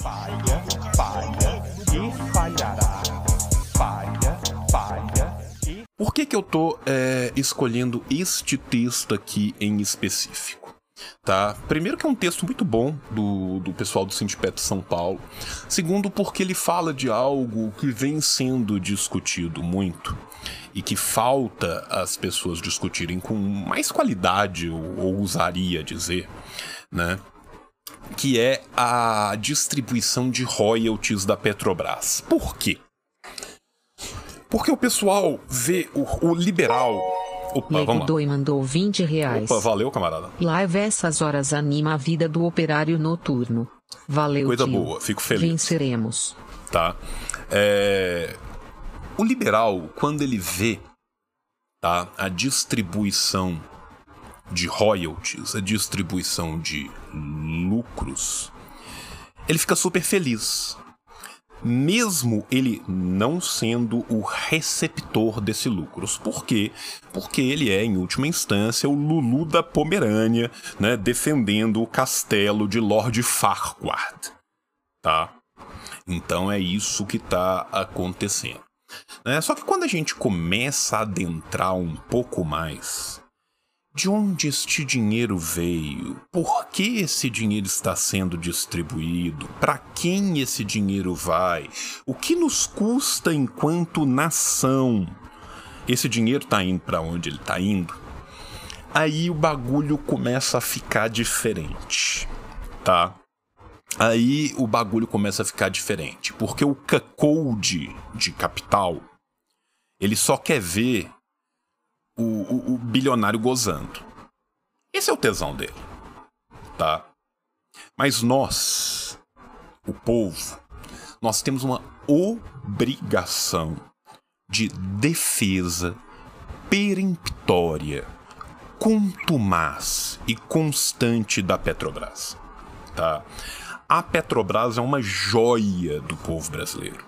Falha, falha e falhará. Falha, falha e. Por que, que eu tô é, escolhendo este texto aqui em específico? Tá? Primeiro que é um texto muito bom do, do pessoal do Sindipet São Paulo. Segundo, porque ele fala de algo que vem sendo discutido muito e que falta as pessoas discutirem com mais qualidade, ou ousaria dizer, né? Que é a distribuição de royalties da Petrobras. Por quê? Porque o pessoal vê o, o liberal. Opa, Nego vamos lá. Doi mandou 20 reais. Opa, valeu, camarada. Live essas horas anima a vida do operário noturno. Valeu, Coisa tio. boa, fico feliz. Venceremos. tá? É... O liberal, quando ele vê tá, a distribuição de royalties, a distribuição de lucros, ele fica super feliz. Mesmo ele não sendo o receptor desse lucros. Por quê? Porque ele é, em última instância, o Lulu da Pomerânia, né, defendendo o castelo de Lord Farquaad. Tá? Então é isso que está acontecendo. né? Só que quando a gente começa a adentrar um pouco mais, de onde este dinheiro veio? Por que esse dinheiro está sendo distribuído? Para quem esse dinheiro vai? O que nos custa enquanto nação? Esse dinheiro está indo para onde ele está indo? Aí o bagulho começa a ficar diferente, tá? Aí o bagulho começa a ficar diferente, porque o cuckold de capital, ele só quer ver o, o- o bilionário gozando. Esse é o tesão dele, tá? Mas nós, o povo, nós temos uma obrigação de defesa peremptória, contumaz e constante da Petrobras, tá? A Petrobras é uma joia do povo brasileiro.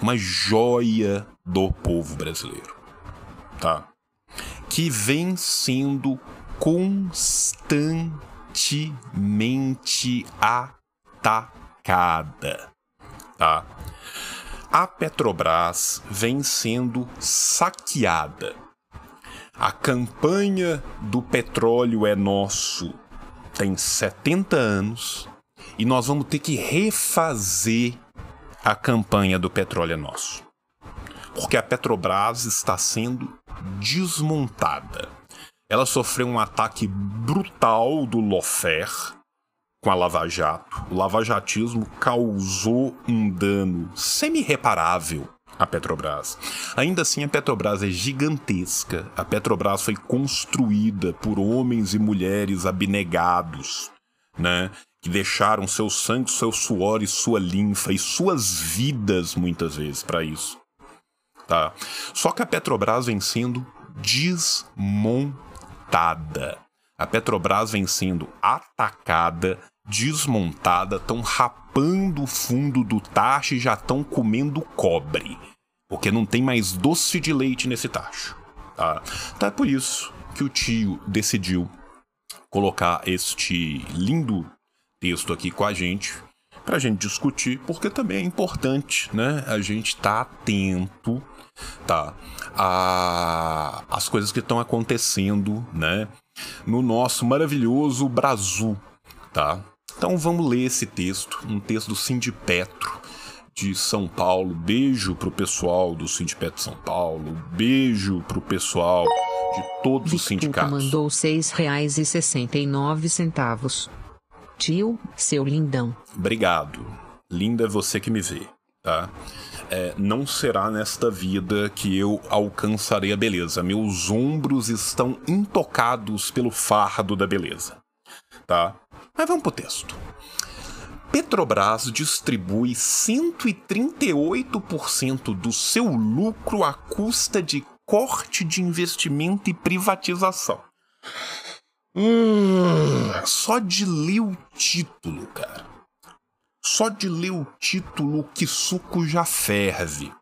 Uma joia do povo brasileiro. Tá? Que vem sendo constantemente atacada. Tá? A Petrobras vem sendo saqueada. A campanha do petróleo é nosso tem 70 anos e nós vamos ter que refazer a campanha do petróleo é nosso. Porque a Petrobras está sendo desmontada. Ela sofreu um ataque brutal do Lofer com a Lava Jato. O lavajatismo causou um dano semi-reparável à Petrobras. Ainda assim, a Petrobras é gigantesca. A Petrobras foi construída por homens e mulheres abnegados, né? Que deixaram seu sangue, seu suor e sua linfa e suas vidas muitas vezes para isso. Tá? Só que a Petrobras vem sendo desmontada. A Petrobras vem sendo atacada, desmontada, estão rapando o fundo do tacho e já estão comendo cobre. Porque não tem mais doce de leite nesse tacho. Tá? Então é por isso que o tio decidiu colocar este lindo texto aqui com a gente pra gente discutir, porque também é importante, né? A gente tá atento, tá? A as coisas que estão acontecendo, né? No nosso maravilhoso Brasil, tá? Então vamos ler esse texto, um texto do Sindipetro de São Paulo. Beijo pro pessoal do Sindipetro São Paulo, beijo pro pessoal de todos os sindicatos. mandou seis reais e sessenta e nove centavos. Tio, seu lindão. Obrigado. Linda é você que me vê, tá? É, não será nesta vida que eu alcançarei a beleza. Meus ombros estão intocados pelo fardo da beleza, tá? Mas vamos pro texto. Petrobras distribui 138% do seu lucro à custa de corte de investimento e privatização. Hum, só de ler o título, cara. Só de ler o título, que suco já ferve.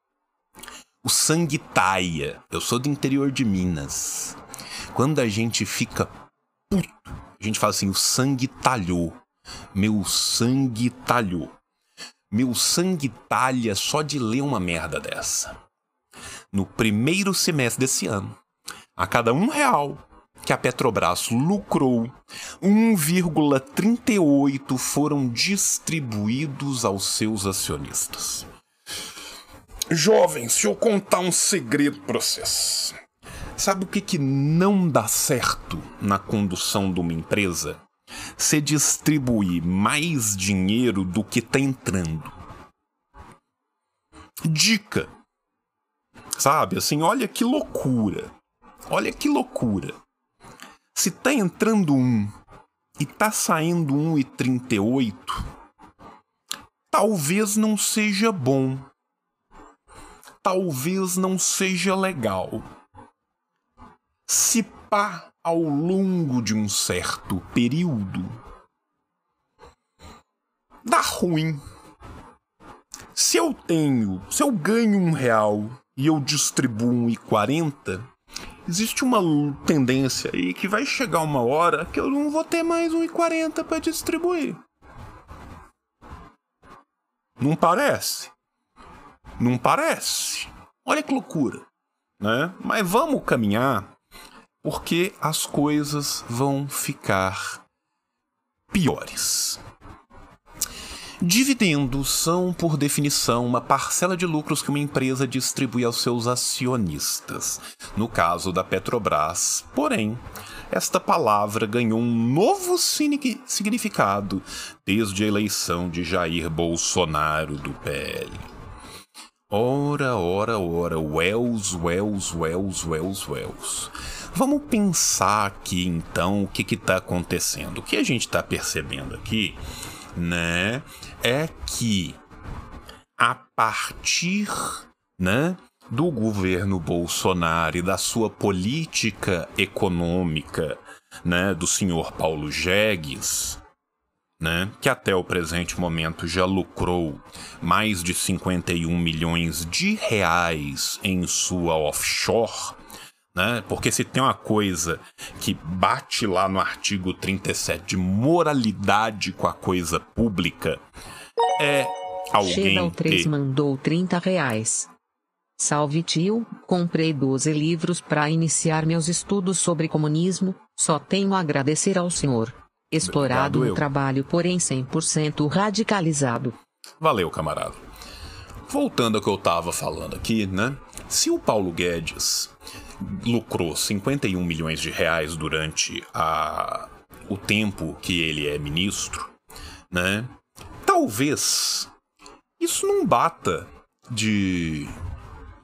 O sangue taia. Eu sou do interior de Minas. Quando a gente fica puto, a gente fala assim: o sangue talhou. Meu sangue talhou. Meu sangue talha só de ler uma merda dessa. No primeiro semestre desse ano, a cada um real que a Petrobras lucrou, 1,38 foram distribuídos aos seus acionistas. Jovens, se eu contar um segredo para vocês. Sabe o que, que não dá certo na condução de uma empresa? Você distribuir mais dinheiro do que tá entrando. Dica. Sabe, assim, olha que loucura. Olha que loucura. Se tá entrando um e tá saindo 1,38, talvez não seja bom. Talvez não seja legal. Se pá ao longo de um certo período, dá ruim. Se eu tenho, se eu ganho um real e eu distribuo um e quarenta, existe uma tendência aí que vai chegar uma hora que eu não vou ter mais um e quarenta para distribuir. Não parece? Não parece? Olha que loucura, né? Mas vamos caminhar porque as coisas vão ficar piores. Dividendos são, por definição, uma parcela de lucros que uma empresa distribui aos seus acionistas. No caso da Petrobras, porém, esta palavra ganhou um novo significado desde a eleição de Jair Bolsonaro do PL. Ora, ora, ora, Wells, Wells, Wells, Wells, Wells. Vamos pensar aqui então o que está acontecendo. O que a gente está percebendo aqui, né, é que a partir, né, do governo Bolsonaro e da sua política econômica, né, do senhor Paulo Jegues, né, que até o presente momento já lucrou mais de 51 milhões de reais em sua offshore, né? Porque se tem uma coisa que bate lá no artigo 37 de moralidade com a coisa pública, é alguém Chega 3 que... mandou 30 reais. Salve tio, comprei 12 livros para iniciar meus estudos sobre comunismo, só tenho a agradecer ao senhor. Explorado no trabalho, porém 100% radicalizado. Valeu, camarada. Voltando ao que eu tava falando aqui, né? Se o Paulo Guedes lucrou 51 milhões de reais durante a, o tempo que ele é ministro, né? Talvez isso não bata de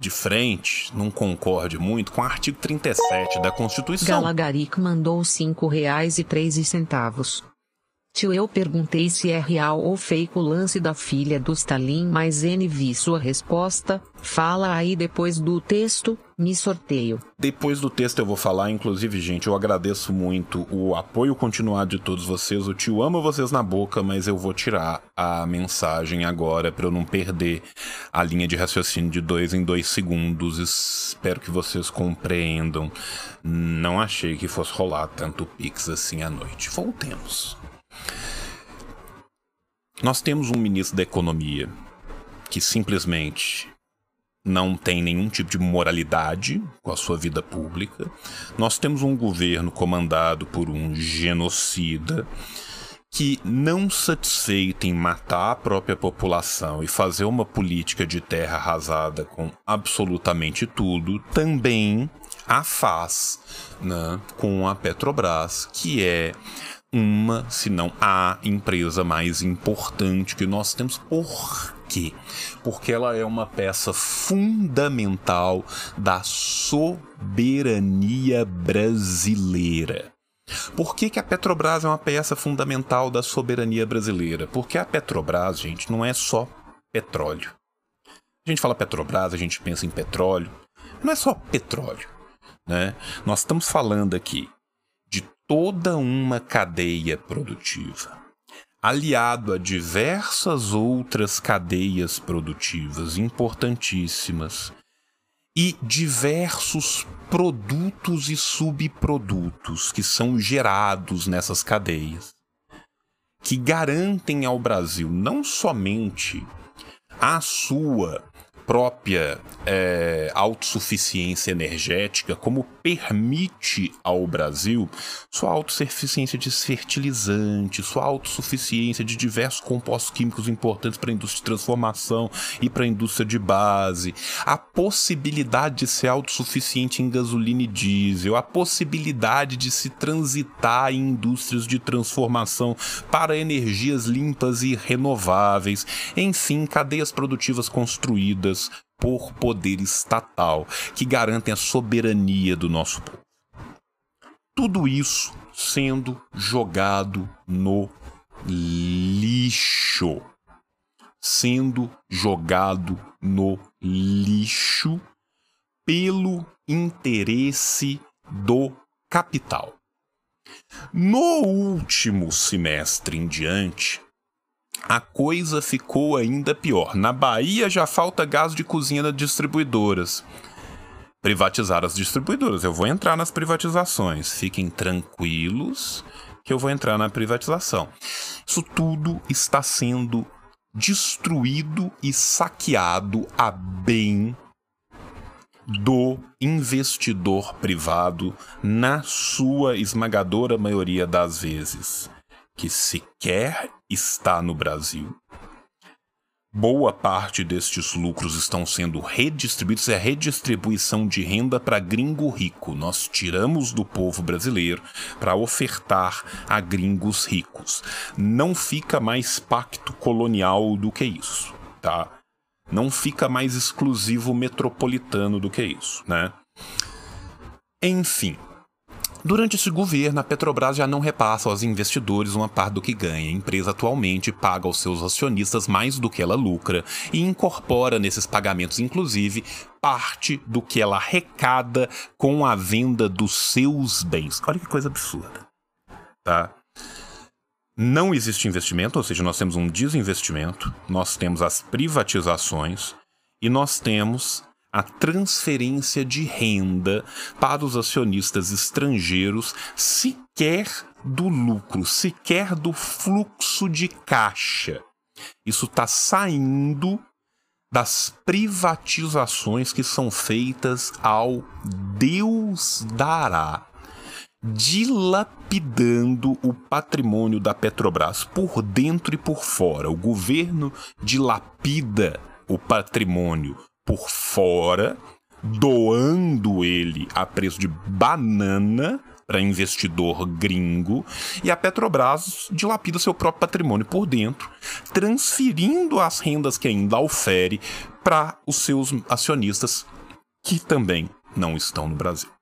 de frente, não concorde muito com o artigo 37 da Constituição. Galagaric mandou cinco reais e treze centavos. Tio, eu perguntei se é real ou fake o lance da filha do Stalin, mas N vi sua resposta. Fala aí depois do texto, me sorteio. Depois do texto eu vou falar, inclusive, gente, eu agradeço muito o apoio continuado de todos vocês. O tio ama vocês na boca, mas eu vou tirar a mensagem agora para eu não perder a linha de raciocínio de dois em dois segundos. Espero que vocês compreendam. Não achei que fosse rolar tanto Pix assim à noite. Voltemos. Nós temos um ministro da Economia que simplesmente não tem nenhum tipo de moralidade com a sua vida pública. Nós temos um governo comandado por um genocida que, não satisfeito em matar a própria população e fazer uma política de terra arrasada com absolutamente tudo, também a faz né, com a Petrobras, que é uma, se não a empresa mais importante que nós temos. Por quê? Porque ela é uma peça fundamental da soberania brasileira. Por que, que a Petrobras é uma peça fundamental da soberania brasileira? Porque a Petrobras, gente, não é só petróleo. A gente fala Petrobras, a gente pensa em petróleo. Não é só petróleo. Né? Nós estamos falando aqui toda uma cadeia produtiva, aliado a diversas outras cadeias produtivas importantíssimas e diversos produtos e subprodutos que são gerados nessas cadeias, que garantem ao Brasil não somente a sua própria é, autossuficiência energética, como permite ao Brasil sua autossuficiência de fertilizantes, sua autossuficiência de diversos compostos químicos importantes para a indústria de transformação e para a indústria de base, a possibilidade de ser autossuficiente em gasolina e diesel, a possibilidade de se transitar em indústrias de transformação para energias limpas e renováveis, enfim, cadeias produtivas construídas por poder estatal que garantem a soberania do nosso povo. Tudo isso sendo jogado no lixo. Sendo jogado no lixo pelo interesse do capital. No último semestre em diante, a coisa ficou ainda pior. Na Bahia já falta gás de cozinha nas distribuidoras. Privatizar as distribuidoras. Eu vou entrar nas privatizações. Fiquem tranquilos que eu vou entrar na privatização. Isso tudo está sendo destruído e saqueado a bem do investidor privado na sua esmagadora maioria das vezes que sequer está no Brasil. Boa parte destes lucros estão sendo redistribuídos, é redistribuição de renda para gringo rico. Nós tiramos do povo brasileiro para ofertar a gringos ricos. Não fica mais pacto colonial do que isso, tá? Não fica mais exclusivo metropolitano do que isso, né? Enfim, Durante esse governo, a Petrobras já não repassa aos investidores uma parte do que ganha. A empresa atualmente paga aos seus acionistas mais do que ela lucra e incorpora nesses pagamentos, inclusive, parte do que ela arrecada com a venda dos seus bens. Olha que coisa absurda. Tá? Não existe investimento, ou seja, nós temos um desinvestimento, nós temos as privatizações e nós temos a transferência de renda para os acionistas estrangeiros sequer do lucro, sequer do fluxo de caixa. Isso está saindo das privatizações que são feitas ao Deus dará, dilapidando o patrimônio da Petrobras por dentro e por fora. O governo dilapida o patrimônio por fora, doando ele a preço de banana para investidor gringo e a Petrobras dilapida seu próprio patrimônio por dentro, transferindo as rendas que ainda ofere para os seus acionistas que também não estão no Brasil.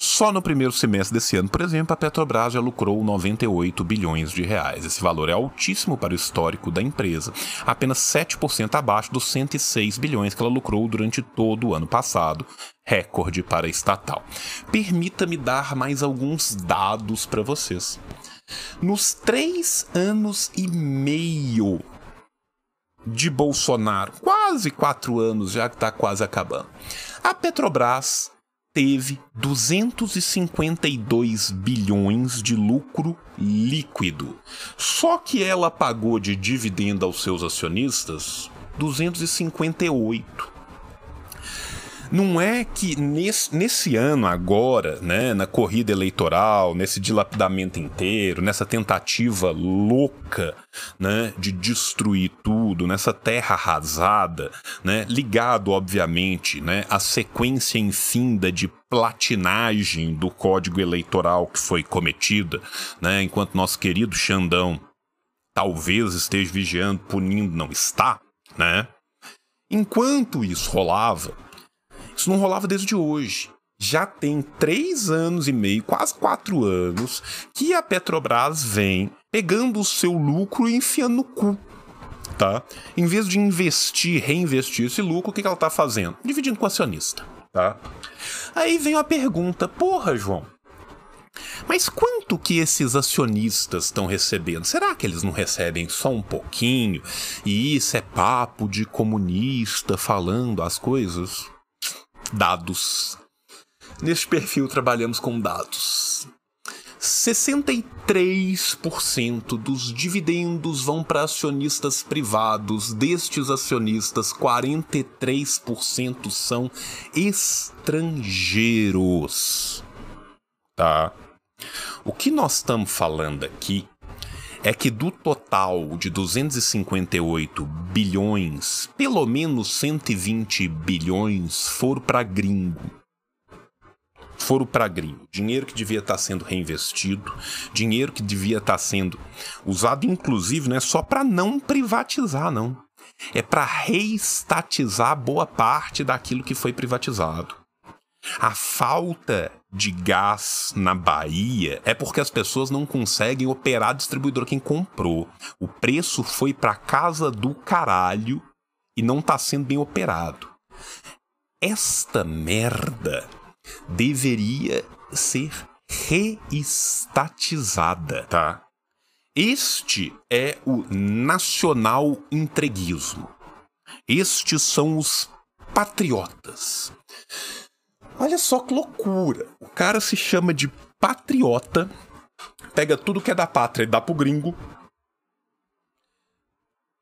Só no primeiro semestre desse ano, por exemplo, a Petrobras já lucrou 98 bilhões de reais. Esse valor é altíssimo para o histórico da empresa, apenas 7% abaixo dos 106 bilhões que ela lucrou durante todo o ano passado, recorde para a estatal. Permita-me dar mais alguns dados para vocês. Nos três anos e meio de Bolsonaro, quase quatro anos já que está quase acabando, a Petrobras teve 252 bilhões de lucro líquido. Só que ela pagou de dividendo aos seus acionistas 258. Não é que nesse, nesse ano agora, né, na corrida eleitoral, nesse dilapidamento inteiro, nessa tentativa louca, né, de destruir tudo, nessa terra arrasada, né, ligado obviamente, né, à sequência infinda de platinagem do código eleitoral que foi cometida, né, enquanto nosso querido Xandão talvez esteja vigiando, punindo, não está, né? Enquanto isso rolava, isso não rolava desde hoje. Já tem três anos e meio, quase quatro anos, que a Petrobras vem pegando o seu lucro e enfiando no cu. Tá? Em vez de investir, reinvestir esse lucro, o que, que ela está fazendo? Dividindo com o acionista. Tá? Aí vem a pergunta: porra, João, mas quanto que esses acionistas estão recebendo? Será que eles não recebem só um pouquinho? E isso é papo de comunista falando as coisas? Dados. Neste perfil trabalhamos com dados. 63% dos dividendos vão para acionistas privados. Destes acionistas, 43% são estrangeiros. Tá? O que nós estamos falando aqui é que do total de 258 bilhões, pelo menos 120 bilhões foram para gringo foram para gringo. Dinheiro que devia estar tá sendo reinvestido, dinheiro que devia estar tá sendo usado, inclusive, não é só para não privatizar, não. É para reestatizar boa parte daquilo que foi privatizado. A falta de gás na Bahia é porque as pessoas não conseguem operar a distribuidora quem comprou. O preço foi para casa do caralho e não está sendo bem operado. Esta merda deveria ser reestatizada, tá? Este é o nacional entreguismo. Estes são os patriotas. Olha só que loucura. O cara se chama de patriota, pega tudo que é da pátria e dá pro gringo.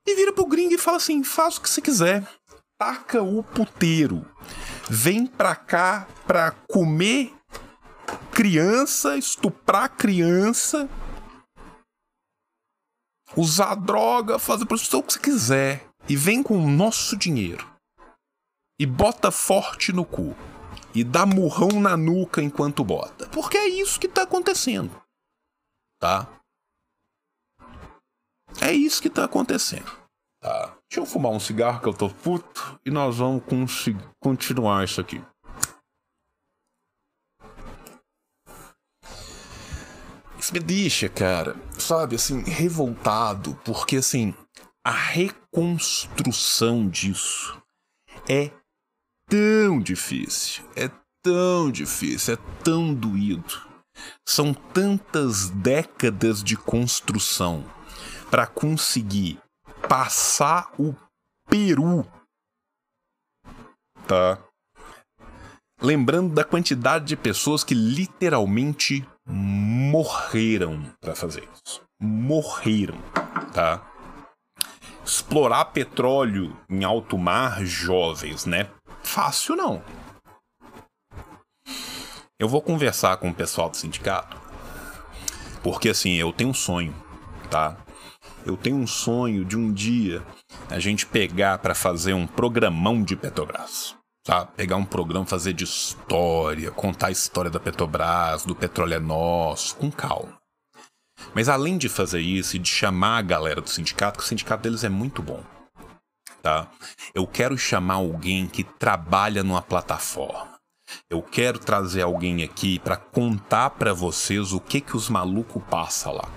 E vira pro gringo e fala assim: faz o que você quiser. Taca o puteiro vem pra cá pra comer criança, estuprar criança, usar droga, fazer prostituição, o que você quiser. E vem com o nosso dinheiro. E bota forte no cu. E dá murrão na nuca enquanto bota. Porque é isso que tá acontecendo. Tá? É isso que tá acontecendo. Tá? Deixa eu fumar um cigarro que eu tô puto e nós vamos continuar isso aqui. Isso me deixa, cara, sabe, assim, revoltado, porque assim, a reconstrução disso é tão difícil, é tão difícil, é tão doído. São tantas décadas de construção para conseguir passar o Peru. Tá? Lembrando da quantidade de pessoas que literalmente morreram para fazer isso. Morreram, tá? Explorar petróleo em alto mar, jovens, né? Fácil não. Eu vou conversar com o pessoal do sindicato, porque assim, eu tenho um sonho, tá? Eu tenho um sonho de um dia a gente pegar para fazer um programão de Petrobras. Tá? Pegar um programa, fazer de história, contar a história da Petrobras, do petróleo é nosso, com calma. Mas além de fazer isso e de chamar a galera do sindicato, que o sindicato deles é muito bom, tá? Eu quero chamar alguém que trabalha numa plataforma. Eu quero trazer alguém aqui para contar para vocês o que que os malucos passam lá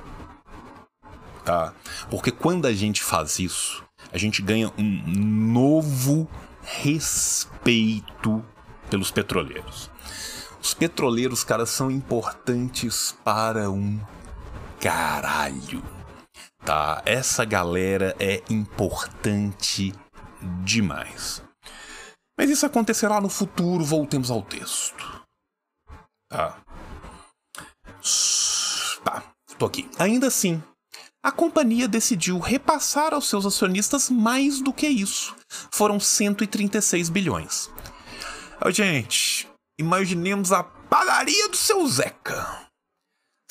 tá? Porque quando a gente faz isso, a gente ganha um novo respeito pelos petroleiros. Os petroleiros, cara, são importantes para um caralho. Tá? Essa galera é importante demais. Mas isso acontecerá no futuro, voltemos ao texto. Tá. Tá, tô aqui. Ainda assim, a companhia decidiu repassar aos seus acionistas mais do que isso. Foram 136 bilhões. Gente, imaginemos a padaria do seu Zeca.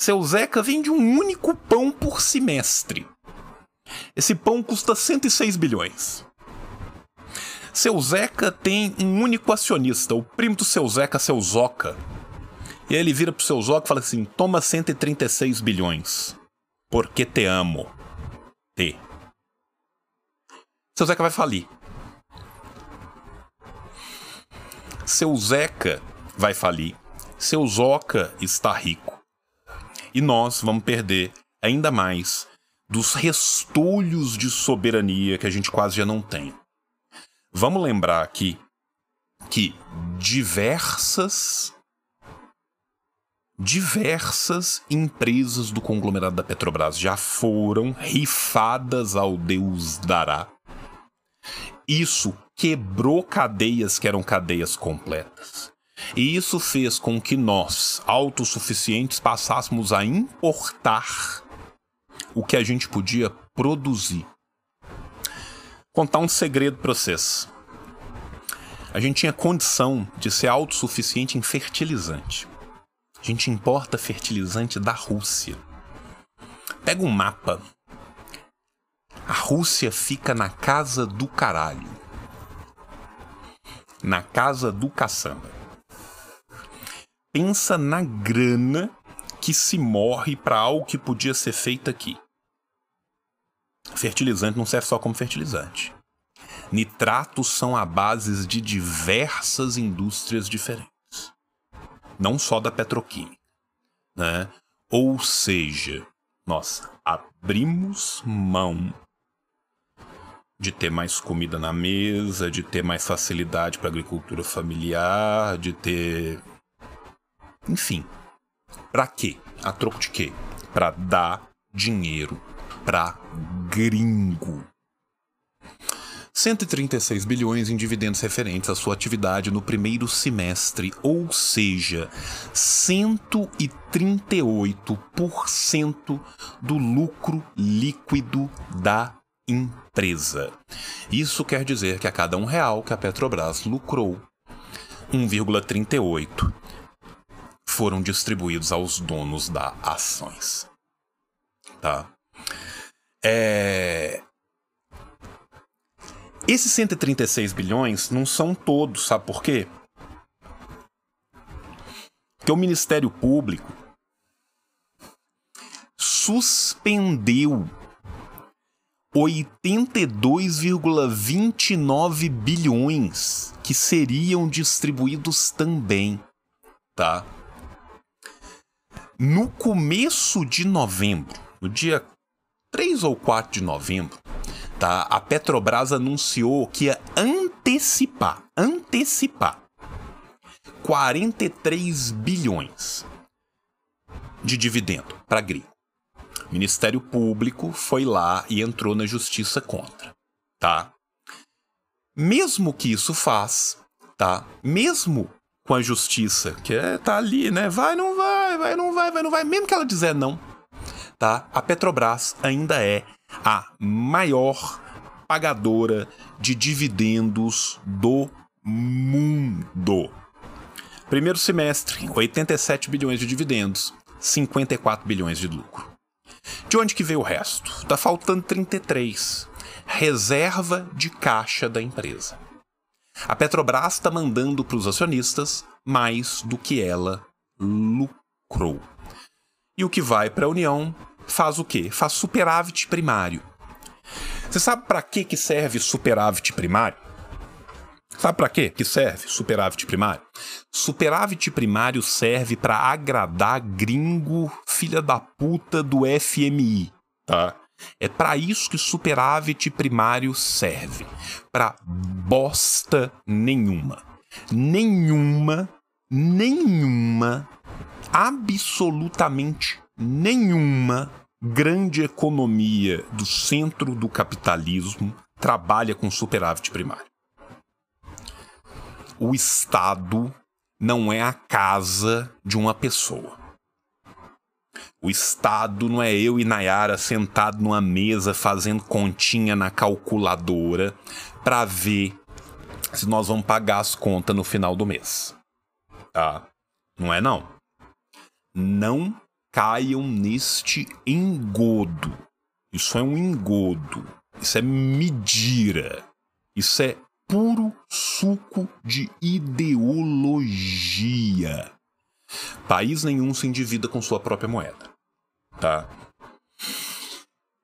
Seu Zeca vende um único pão por semestre. Esse pão custa 106 bilhões. Seu Zeca tem um único acionista, o primo do seu Zeca, seu Zoca. E aí ele vira pro seu Zoca e fala assim: toma 136 bilhões. Porque te amo. T. Seu Zeca vai falir. Seu Zeca vai falir. Seu Zoca está rico. E nós vamos perder ainda mais dos restolhos de soberania que a gente quase já não tem. Vamos lembrar aqui que diversas diversas empresas do conglomerado da Petrobras já foram rifadas ao Deus dará. Isso quebrou cadeias que eram cadeias completas. E isso fez com que nós, autossuficientes, passássemos a importar o que a gente podia produzir. Contar um segredo para vocês. A gente tinha condição de ser autossuficiente em fertilizante. A gente importa fertilizante da Rússia. Pega um mapa. A Rússia fica na casa do caralho. Na casa do caçamba. Pensa na grana que se morre para algo que podia ser feito aqui. Fertilizante não serve só como fertilizante. Nitratos são a base de diversas indústrias diferentes. Não só da petroquímica. Né? Ou seja, nós abrimos mão de ter mais comida na mesa, de ter mais facilidade para agricultura familiar, de ter. Enfim. Para quê? A troco de quê? Para dar dinheiro para gringo. 136 bilhões em dividendos referentes à sua atividade no primeiro semestre, ou seja, 138% do lucro líquido da empresa. Isso quer dizer que a cada um real que a Petrobras lucrou, 1,38 foram distribuídos aos donos das ações. Tá? É... Esses 136 bilhões não são todos, sabe por quê? Porque o Ministério Público suspendeu 82,29 bilhões que seriam distribuídos também, tá? No começo de novembro, no dia 3 ou 4 de novembro, tá? A Petrobras anunciou que ia antecipar, antecipar 43 bilhões de dividendo para gringo. O Ministério Público foi lá e entrou na justiça contra, tá? Mesmo que isso faz, tá? Mesmo com a justiça, que é, tá ali, né? Vai, não vai, vai, não vai, vai, não vai. Mesmo que ela dizer não, tá? A Petrobras ainda é a maior pagadora de dividendos do mundo. Primeiro semestre, 87 bilhões de dividendos, 54 bilhões de lucro. De onde que veio o resto? Tá faltando 33. Reserva de caixa da empresa. A Petrobras está mandando para os acionistas mais do que ela lucrou. E o que vai para a União faz o quê? Faz superávit primário. Você sabe para que que serve superávit primário? Sabe para que que serve superávit primário? Superávit primário serve para agradar gringo filha da puta do FMI, tá? É para isso que superávit primário serve. Para bosta nenhuma. Nenhuma, nenhuma, absolutamente nenhuma grande economia do centro do capitalismo trabalha com superávit primário. O Estado não é a casa de uma pessoa. O Estado não é eu e Nayara sentado numa mesa fazendo continha na calculadora para ver se nós vamos pagar as contas no final do mês. Tá? Não é não. Não caiam neste engodo. Isso é um engodo. Isso é medira. Isso é puro suco de ideologia. País nenhum se endivida com sua própria moeda. Tá?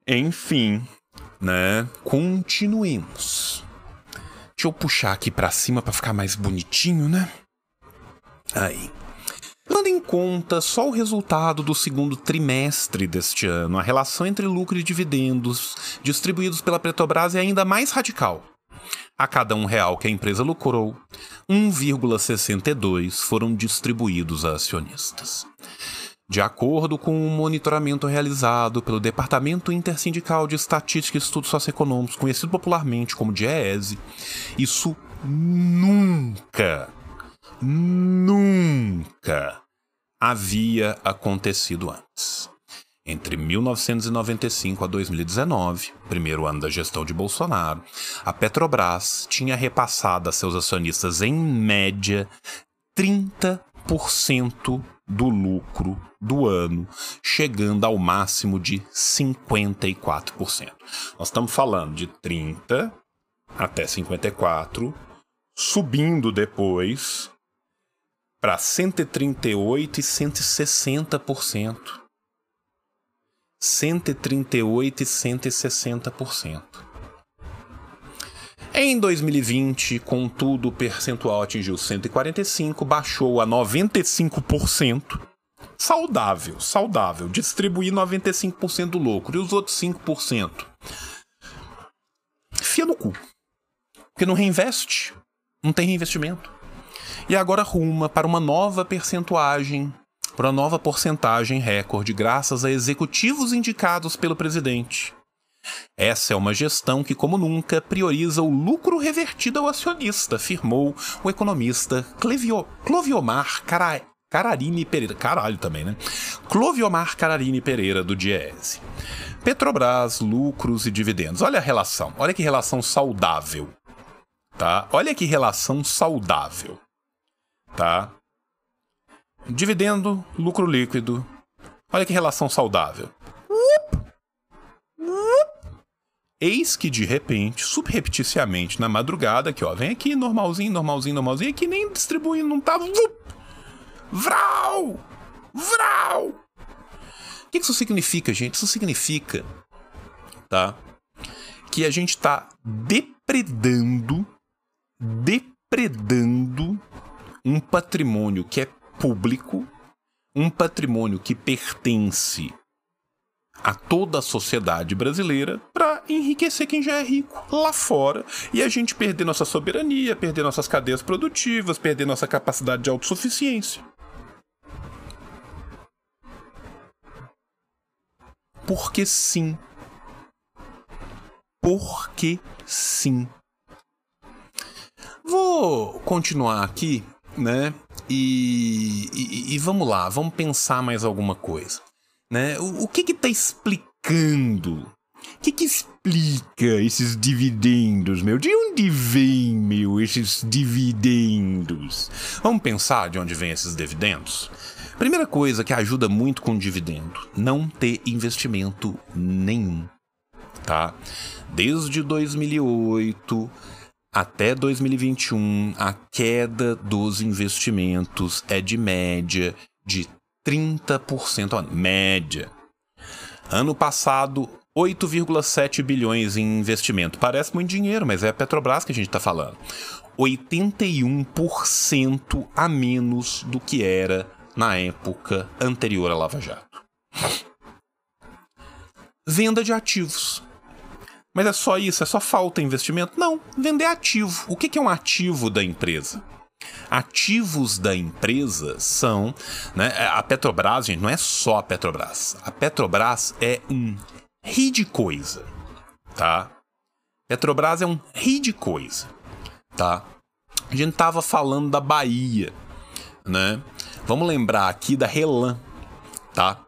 Enfim, né? Continuemos. Deixa eu puxar aqui para cima para ficar mais bonitinho, né? Aí. Levando em conta só o resultado do segundo trimestre deste ano, a relação entre lucro e dividendos distribuídos pela Petrobras é ainda mais radical. A cada um real que a empresa lucrou, 1,62 foram distribuídos a acionistas. De acordo com o um monitoramento realizado pelo Departamento Intersindical de Estatística e Estudos Socioeconômicos, conhecido popularmente como DIEESE, isso nunca nunca havia acontecido antes. Entre 1995 a 2019, primeiro ano da gestão de Bolsonaro, a Petrobras tinha repassado a seus acionistas em média 30% do lucro do ano, chegando ao máximo de 54%. Nós estamos falando de 30 até 54, subindo depois para 138 e 160%. 138 e 160%. Em 2020, contudo, o percentual atingiu 145, baixou a 95%. Saudável, saudável. Distribuir 95% do lucro e os outros 5%. Fia no cu. Porque não reinveste. Não tem reinvestimento. E agora ruma para uma nova percentuagem para uma nova porcentagem recorde graças a executivos indicados pelo presidente. Essa é uma gestão que, como nunca, prioriza o lucro revertido ao acionista, afirmou o economista Clevio, Cloviomar Cara, Cararini Pereira. Caralho também, né? Cloviomar Cararini Pereira, do Diese. Petrobras, lucros e dividendos. Olha a relação. Olha que relação saudável. Tá? Olha que relação saudável. Tá? Dividendo, lucro líquido. Olha que relação saudável. Eis que de repente, subrepticiamente, na madrugada, aqui ó, vem aqui normalzinho, normalzinho, normalzinho, aqui nem distribuindo, não tá. Vral! Vral! O que isso significa, gente? Isso significa, tá? Que a gente tá depredando, depredando um patrimônio que é público, um patrimônio que pertence a toda a sociedade brasileira para enriquecer quem já é rico lá fora e a gente perder nossa soberania, perder nossas cadeias produtivas, perder nossa capacidade de autossuficiência. Porque sim. Porque sim. Vou continuar aqui, né? E, e, e, vamos lá, vamos pensar mais alguma coisa. Né? O, o que que tá explicando? O que que explica esses dividendos, meu? De onde vem, meu, esses dividendos? Vamos pensar de onde vem esses dividendos? Primeira coisa que ajuda muito com dividendo, não ter investimento nenhum, tá? Desde 2008 até 2021, a queda dos investimentos é de média de 30%. Média. Ano passado, 8,7 bilhões em investimento. Parece muito dinheiro, mas é a Petrobras que a gente está falando. 81% a menos do que era na época anterior à Lava Jato. Venda de ativos. Mas é só isso? É só falta investimento? Não, vender ativo. O que é um ativo da empresa? Ativos da empresa são. Né, a Petrobras, gente, não é só a Petrobras. A Petrobras é um ri de coisa. Tá? Petrobras é um ri de coisa. Tá? A gente tava falando da Bahia. Né? Vamos lembrar aqui da Relan. Tá?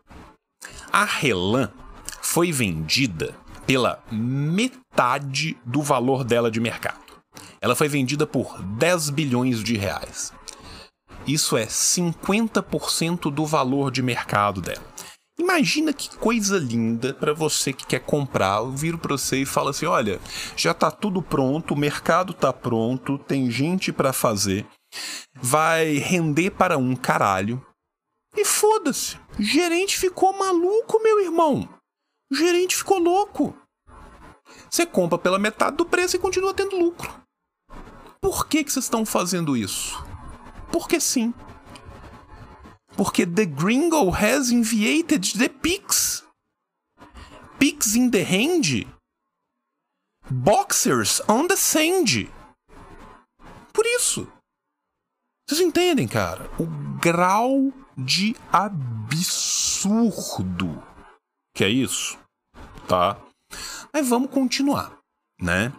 A Relan foi vendida pela metade do valor dela de mercado. Ela foi vendida por 10 bilhões de reais. Isso é 50% do valor de mercado dela. Imagina que coisa linda para você que quer comprar. Eu viro para você e falo assim: olha, já tá tudo pronto, o mercado tá pronto, tem gente para fazer, vai render para um caralho. E foda-se, gerente ficou maluco, meu irmão. O gerente ficou louco. Você compra pela metade do preço e continua tendo lucro. Por que, que vocês estão fazendo isso? Porque sim. Porque The Gringo has inviated the pigs. Pigs in the hand. Boxers on the sand. Por isso. Vocês entendem, cara? O grau de absurdo que é isso, tá? Mas vamos continuar, né?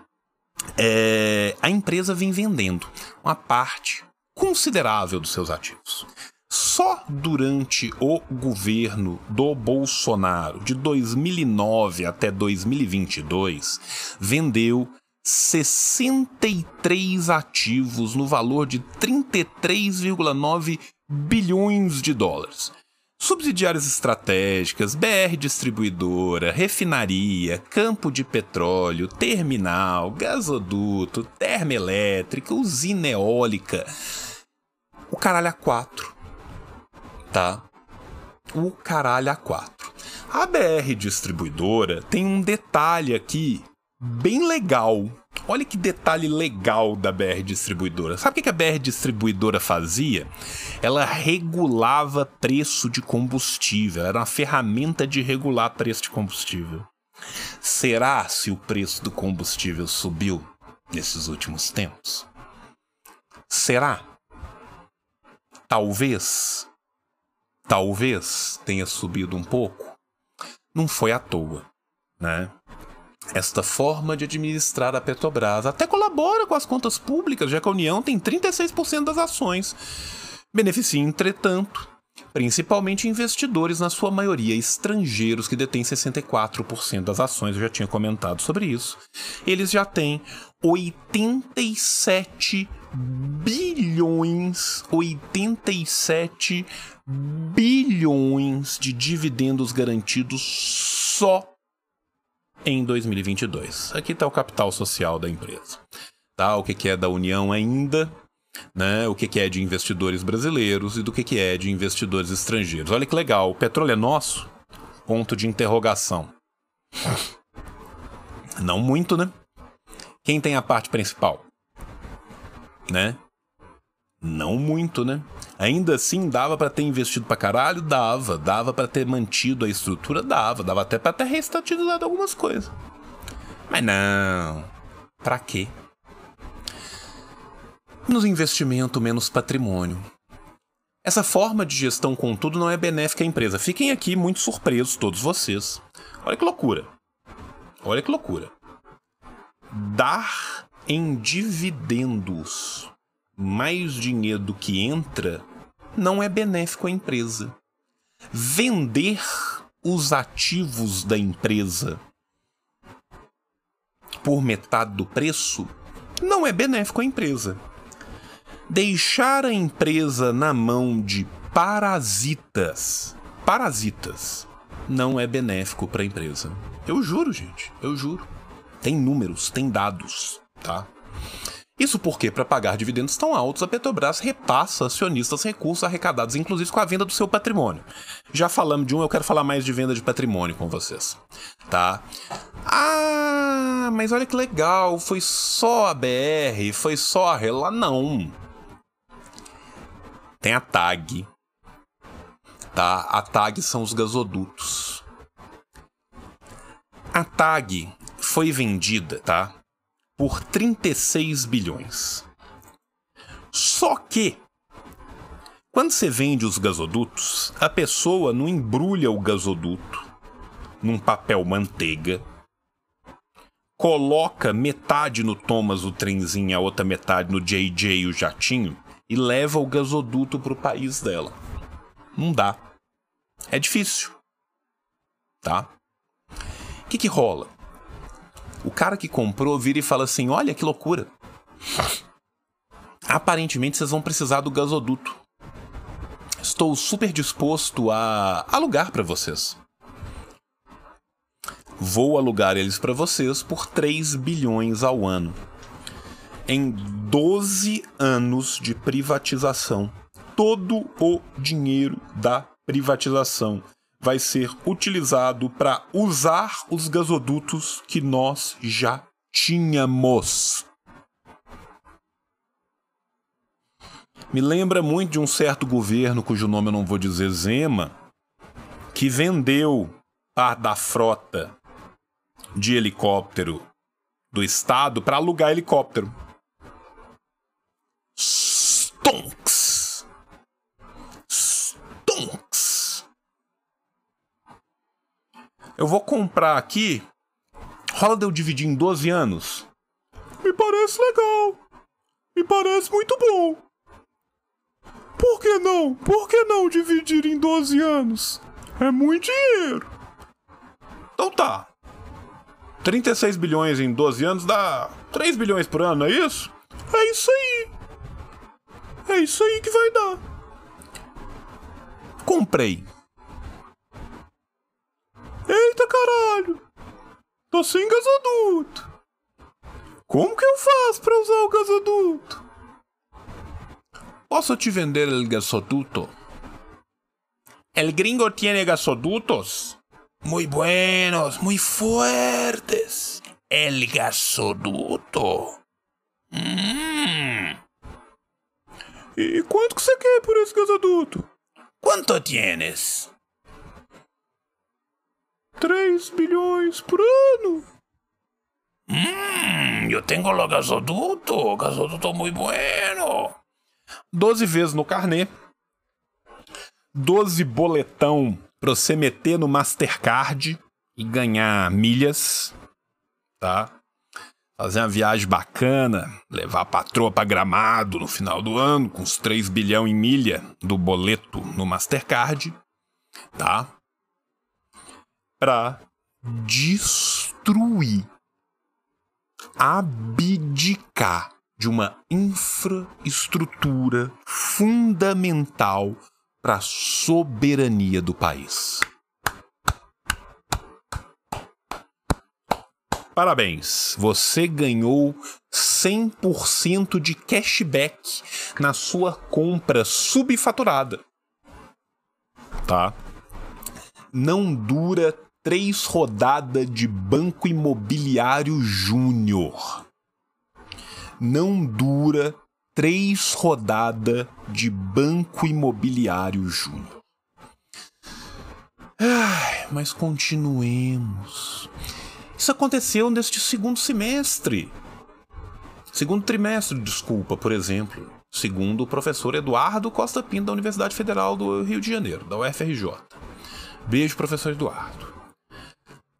É, a empresa vem vendendo uma parte considerável dos seus ativos. Só durante o governo do Bolsonaro, de 2009 até 2022, vendeu 63 ativos no valor de 33,9 bilhões de dólares. Subsidiárias estratégicas, BR distribuidora, refinaria, campo de petróleo, terminal, gasoduto, termoelétrica, usina eólica. O caralho a quatro tá? O caralho a quatro. A BR distribuidora tem um detalhe aqui bem legal. Olha que detalhe legal da BR distribuidora. Sabe o que a BR distribuidora fazia? Ela regulava preço de combustível. Era uma ferramenta de regular preço de combustível. Será se o preço do combustível subiu nesses últimos tempos? Será? Talvez talvez tenha subido um pouco, não foi à toa, né? Esta forma de administrar a Petrobras até colabora com as contas públicas, já que a União tem 36% das ações. Beneficia, entretanto, principalmente investidores, na sua maioria estrangeiros, que detêm 64% das ações, eu já tinha comentado sobre isso. Eles já têm 87 bilhões, 87 bilhões de dividendos garantidos só em 2022. Aqui está o capital social da empresa. Tá? O que, que é da União ainda, né? o que, que é de investidores brasileiros e do que, que é de investidores estrangeiros. Olha que legal, o petróleo é nosso? Ponto de interrogação. Não muito, né? Quem tem a parte principal? Né? Não muito, né? Ainda assim, dava para ter investido pra caralho? Dava. Dava para ter mantido a estrutura? Dava. Dava até pra ter reestatizado algumas coisas. Mas não. Pra quê? Nos investimento, menos patrimônio. Essa forma de gestão, contudo, não é benéfica à empresa. Fiquem aqui muito surpresos, todos vocês. Olha que loucura. Olha que loucura. Dar em dividendos mais dinheiro do que entra não é benéfico à empresa. Vender os ativos da empresa por metade do preço não é benéfico à empresa. Deixar a empresa na mão de parasitas, parasitas, não é benéfico para a empresa. Eu juro, gente, eu juro. Tem números, tem dados, tá? Isso porque, para pagar dividendos tão altos, a Petrobras repassa acionistas recursos arrecadados, inclusive com a venda do seu patrimônio. Já falamos de um, eu quero falar mais de venda de patrimônio com vocês. Tá? Ah, mas olha que legal, foi só a BR, foi só a Rela. Não. Tem a TAG. Tá? A TAG são os gasodutos. A TAG foi vendida, tá? Por 36 bilhões. Só que, quando você vende os gasodutos, a pessoa não embrulha o gasoduto num papel manteiga, coloca metade no Thomas o trenzinho, a outra metade no JJ o jatinho e leva o gasoduto para o país dela. Não dá. É difícil. Tá? O que, que rola? O cara que comprou vira e fala assim: Olha que loucura. Aparentemente vocês vão precisar do gasoduto. Estou super disposto a alugar para vocês. Vou alugar eles para vocês por 3 bilhões ao ano. Em 12 anos de privatização, todo o dinheiro da privatização vai ser utilizado para usar os gasodutos que nós já tínhamos. Me lembra muito de um certo governo, cujo nome eu não vou dizer Zema, que vendeu parte da frota de helicóptero do estado para alugar helicóptero. Stonks! Eu vou comprar aqui. Rola de eu dividir em 12 anos? Me parece legal. Me parece muito bom. Por que não? Por que não dividir em 12 anos? É muito dinheiro. Então tá. 36 bilhões em 12 anos dá 3 bilhões por ano, é isso? É isso aí. É isso aí que vai dar. Comprei. Eita caralho! Tô sem gasoduto. Como que eu faço para usar o gasoduto? Posso te vender el gasoduto? El gringo tiene gasodutos muy buenos, muy fuertes. El gasoduto. Mm. E quanto que você quer por esse gasoduto? Quanto tienes? 3 bilhões por ano. Hum, eu tenho o gasoduto, gasoduto muito bueno. 12 vezes no carnê. 12 boletão pra você meter no Mastercard e ganhar milhas, tá? Fazer uma viagem bacana, levar a patroa pra Gramado no final do ano, com uns 3 bilhão em milha do boleto no Mastercard, tá? Para destruir, abdicar de uma infraestrutura fundamental para a soberania do país. Parabéns, você ganhou 100% de cashback na sua compra subfaturada. Tá? Não dura três rodadas de Banco Imobiliário Júnior. Não dura três rodadas de Banco Imobiliário Júnior. Mas continuemos. Isso aconteceu neste segundo semestre. Segundo trimestre, desculpa, por exemplo. Segundo o professor Eduardo Costa Pinto, da Universidade Federal do Rio de Janeiro, da UFRJ. Beijo, professor Eduardo.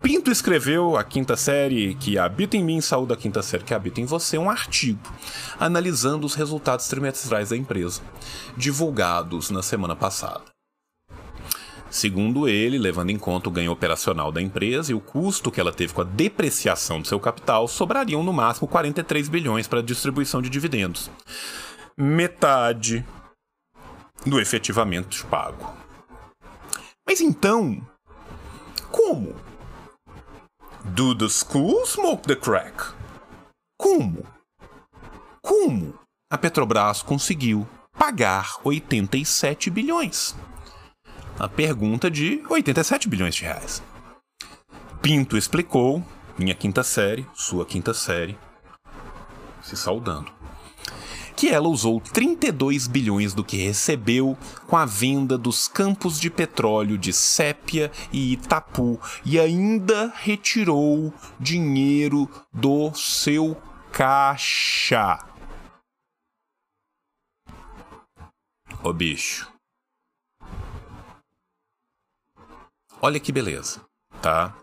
Pinto escreveu a quinta série que habita em mim, saúde da quinta série que habita em você, um artigo analisando os resultados trimestrais da empresa, divulgados na semana passada. Segundo ele, levando em conta o ganho operacional da empresa e o custo que ela teve com a depreciação do seu capital, sobrariam no máximo 43 bilhões para distribuição de dividendos. Metade do efetivamente pago. Mas então, como Do the school smoke the crack? Como? Como a Petrobras conseguiu pagar 87 bilhões? A pergunta de 87 bilhões de reais. Pinto explicou, minha quinta série, sua quinta série, se saudando que ela usou 32 bilhões do que recebeu com a venda dos campos de petróleo de Sépia e Itapu e ainda retirou dinheiro do seu caixa. Ô bicho. Olha que beleza, tá?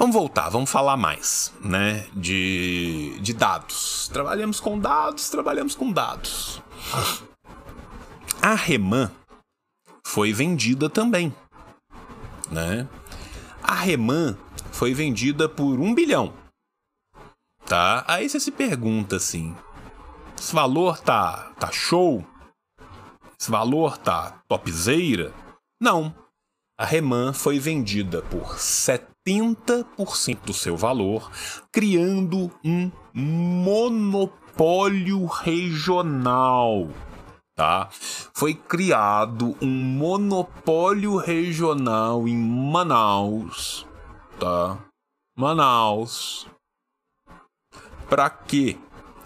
Vamos voltar, vamos falar mais, né? De, de dados. Trabalhamos com dados, trabalhamos com dados. A Reman foi vendida também, né? A Reman foi vendida por um bilhão, tá? Aí você se pergunta assim, esse valor tá, tá show? Esse valor tá topzeira? Não. A Reman foi vendida por 70% do seu valor, criando um monopólio regional. Tá? Foi criado um monopólio regional em Manaus, tá? Manaus. Para quê?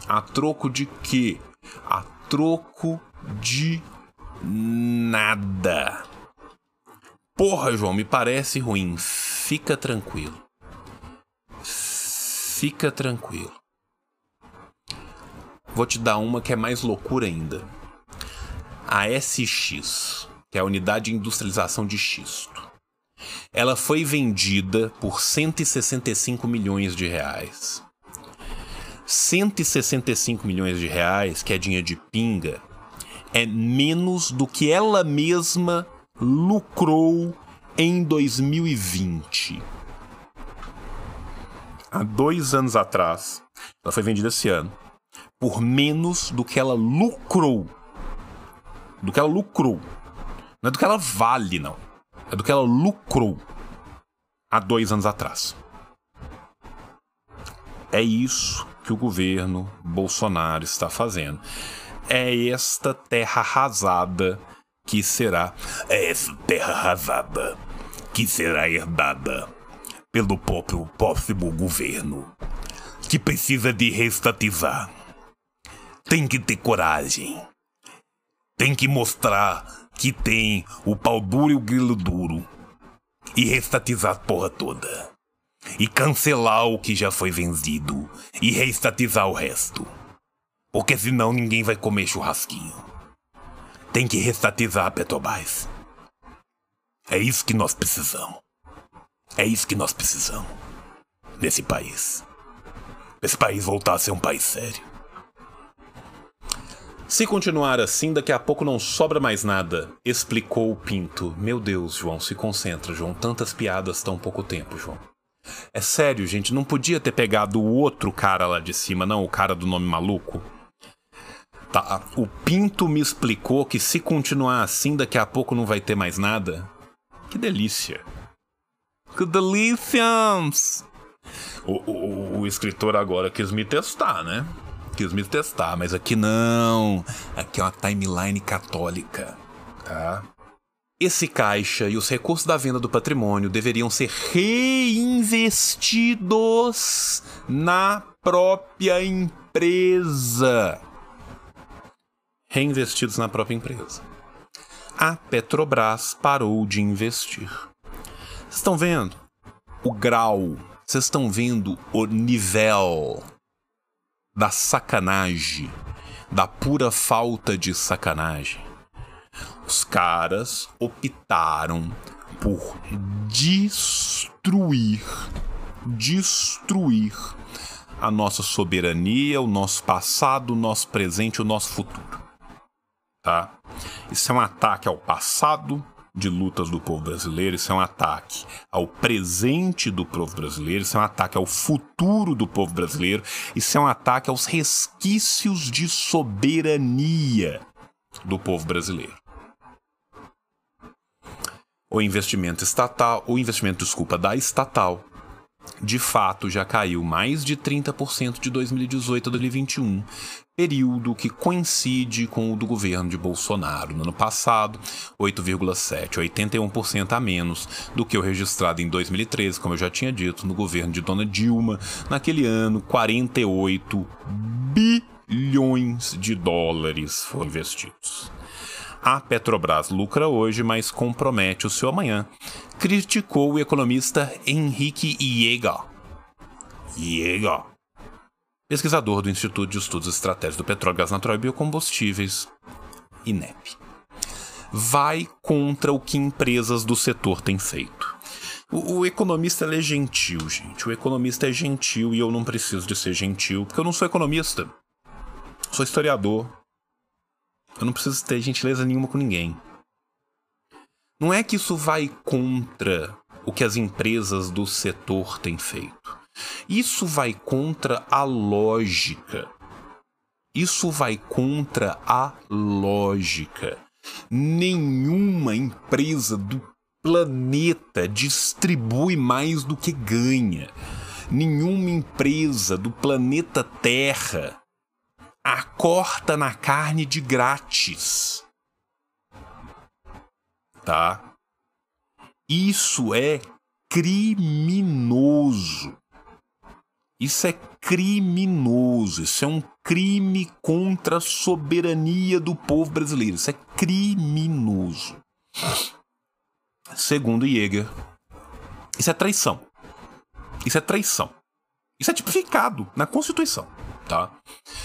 A troco de quê? A troco de nada. Porra, João, me parece ruim. Fica tranquilo. Fica tranquilo. Vou te dar uma que é mais loucura ainda. A SX, que é a unidade de industrialização de xisto. Ela foi vendida por 165 milhões de reais. 165 milhões de reais, que é dinheiro de pinga, é menos do que ela mesma lucrou em 2020. Há dois anos atrás, ela foi vendida esse ano por menos do que ela lucrou. Do que ela lucrou. Não é do que ela vale, não. É do que ela lucrou há dois anos atrás. É isso que o governo Bolsonaro está fazendo. É esta terra arrasada que será. Essa terra arrasada que será herdada pelo próprio próximo governo, que precisa de restatizar. Tem que ter coragem. Tem que mostrar que tem o pau duro e o grilo duro. E restatizar a porra toda. E cancelar o que já foi vendido. E restatizar o resto. Porque senão ninguém vai comer churrasquinho. Tem que restatizar a Petrobras. É isso que nós precisamos. É isso que nós precisamos. Nesse país. Esse país voltar a ser um país sério. Se continuar assim, daqui a pouco não sobra mais nada, explicou o Pinto. Meu Deus, João, se concentra, João. Tantas piadas tão pouco tempo, João. É sério, gente, não podia ter pegado o outro cara lá de cima, não, o cara do nome maluco. Tá, o Pinto me explicou que se continuar assim, daqui a pouco não vai ter mais nada. Que delícia. Que delícias! O, o, o escritor agora quis me testar, né? Quis me testar, mas aqui não. Aqui é uma timeline católica, tá? Esse caixa e os recursos da venda do patrimônio deveriam ser reinvestidos na própria empresa. Reinvestidos na própria empresa a Petrobras parou de investir. Vocês estão vendo o grau, vocês estão vendo o nível da sacanagem, da pura falta de sacanagem. Os caras optaram por destruir, destruir a nossa soberania, o nosso passado, o nosso presente, o nosso futuro. Tá? Isso é um ataque ao passado de lutas do povo brasileiro, isso é um ataque ao presente do povo brasileiro, isso é um ataque ao futuro do povo brasileiro, isso é um ataque aos resquícios de soberania do povo brasileiro. O investimento estatal, o investimento, desculpa, da estatal, de fato já caiu mais de 30% de 2018 a 2021, período que coincide com o do governo de Bolsonaro. No ano passado, 8,7, 81% a menos do que o registrado em 2013, como eu já tinha dito, no governo de Dona Dilma. Naquele ano, 48 bilhões de dólares foram investidos. A Petrobras lucra hoje, mas compromete o seu amanhã, criticou o economista Henrique Iega. Iega pesquisador do Instituto de Estudos Estratégicos do Petróleo, Gás Natural e Biocombustíveis, INEP. Vai contra o que empresas do setor têm feito. O, o economista é gentil, gente. O economista é gentil e eu não preciso de ser gentil, porque eu não sou economista. Sou historiador. Eu não preciso ter gentileza nenhuma com ninguém. Não é que isso vai contra o que as empresas do setor têm feito. Isso vai contra a lógica. Isso vai contra a lógica. Nenhuma empresa do planeta distribui mais do que ganha. Nenhuma empresa do planeta Terra acorta na carne de grátis. Tá? Isso é criminoso. Isso é criminoso. Isso é um crime contra a soberania do povo brasileiro. Isso é criminoso. Segundo Jäger, isso é traição. Isso é traição. Isso é tipificado na Constituição. Tá?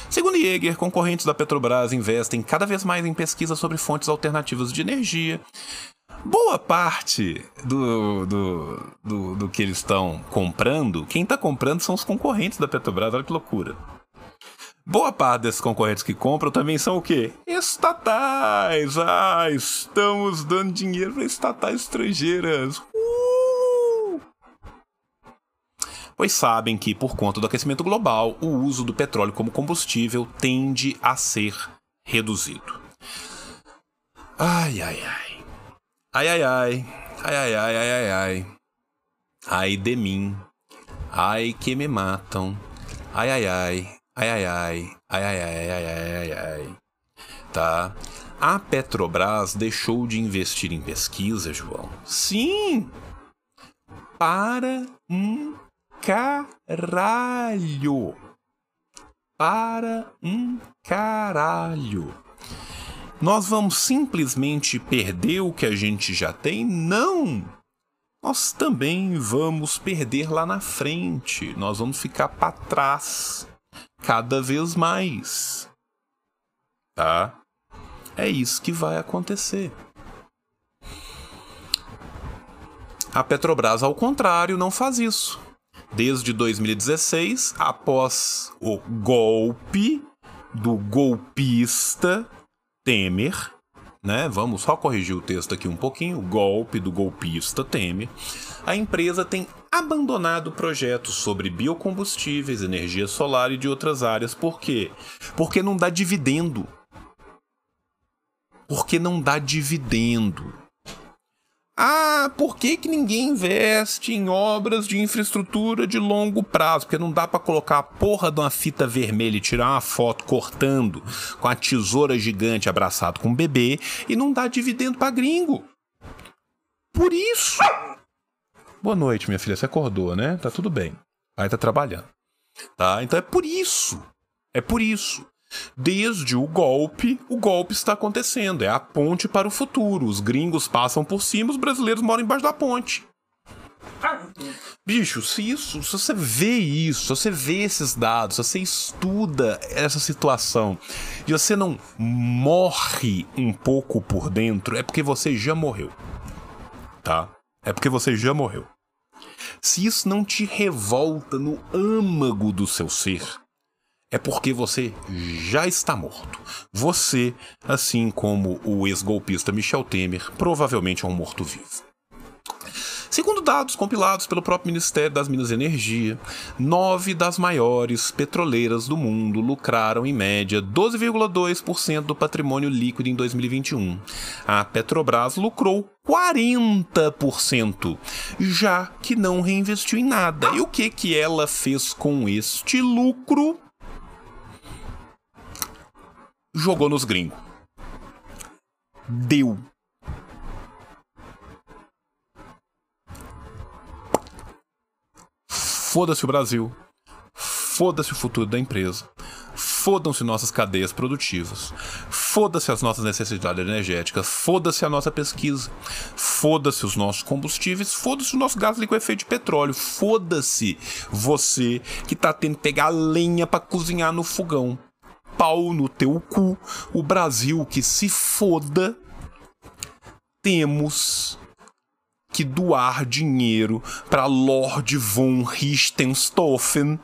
Segundo Jäger, concorrentes da Petrobras investem cada vez mais em pesquisa sobre fontes alternativas de energia, boa parte do, do, do, do que eles estão comprando, quem está comprando são os concorrentes da Petrobras. Olha que loucura. Boa parte desses concorrentes que compram também são o quê? Estatais! Ah, estamos dando dinheiro para estatais estrangeiras. Pois sabem que, por conta do aquecimento global, o uso do petróleo como combustível tende a ser reduzido. Ai, ai, ai. Ai, ai, ai. Ai, ai, ai, ai, ai, ai. Ai de mim. Ai que me matam. Ai, ai, ai. Ai, ai, ai. Ai, ai, ai, ai, ai, ai, ai. Tá? A Petrobras deixou de investir em pesquisa, João. Sim! Para um caralho! Para um caralho! Nós vamos simplesmente perder o que a gente já tem? Não! Nós também vamos perder lá na frente. Nós vamos ficar para trás cada vez mais. Tá? É isso que vai acontecer. A Petrobras, ao contrário, não faz isso. Desde 2016, após o golpe do golpista Temer, né? Vamos só corrigir o texto aqui um pouquinho. O golpe do golpista Temer. A empresa tem abandonado projetos sobre biocombustíveis, energia solar e de outras áreas. Por quê? Porque não dá dividendo. Porque não dá dividendo. Ah, por que, que ninguém investe em obras de infraestrutura de longo prazo? Porque não dá para colocar a porra de uma fita vermelha e tirar uma foto cortando com a tesoura gigante abraçado com um bebê e não dá dividendo para gringo. Por isso. Boa noite, minha filha. Você acordou, né? Tá tudo bem. Aí tá trabalhando. Tá? Então é por isso. É por isso. Desde o golpe, o golpe está acontecendo. É a ponte para o futuro. Os gringos passam por cima, os brasileiros moram embaixo da ponte. Bicho, se isso, se você vê isso, se você vê esses dados, se você estuda essa situação e você não morre um pouco por dentro, é porque você já morreu. Tá? É porque você já morreu. Se isso não te revolta no âmago do seu ser, é porque você já está morto. Você, assim como o ex-golpista Michel Temer, provavelmente é um morto-vivo. Segundo dados compilados pelo próprio Ministério das Minas e Energia, nove das maiores petroleiras do mundo lucraram em média 12,2% do patrimônio líquido em 2021. A Petrobras lucrou 40%, já que não reinvestiu em nada. E o que que ela fez com este lucro? Jogou nos gringos. Deu. Foda-se o Brasil. Foda-se o futuro da empresa. Fodam-se nossas cadeias produtivas. Foda-se as nossas necessidades energéticas. Foda-se a nossa pesquisa. Foda-se os nossos combustíveis. Foda-se o nosso gás com efeito de petróleo. Foda-se você que tá tendo que pegar lenha para cozinhar no fogão pau no teu cu, o Brasil que se foda, temos que doar dinheiro para Lord von Richthofen,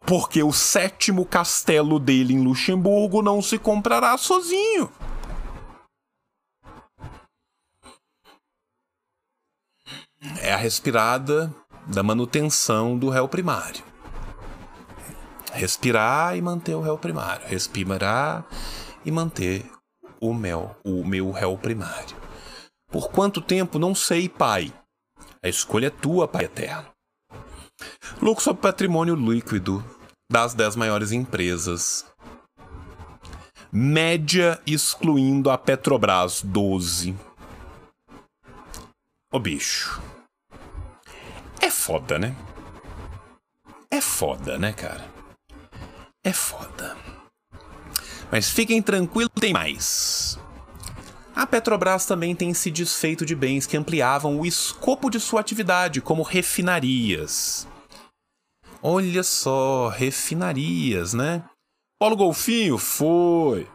porque o sétimo castelo dele em Luxemburgo não se comprará sozinho. É a respirada da manutenção do réu primário. Respirar e manter o réu primário. Respirar e manter o meu, o meu réu primário. Por quanto tempo? Não sei, pai. A escolha é tua, pai eterno. Lucro sobre patrimônio líquido das dez maiores empresas. Média excluindo a Petrobras, 12. Ô bicho. É foda, né? É foda, né, cara? É foda. Mas fiquem tranquilos, tem mais. A Petrobras também tem se desfeito de bens que ampliavam o escopo de sua atividade, como refinarias. Olha só, refinarias, né? Polo Golfinho foi.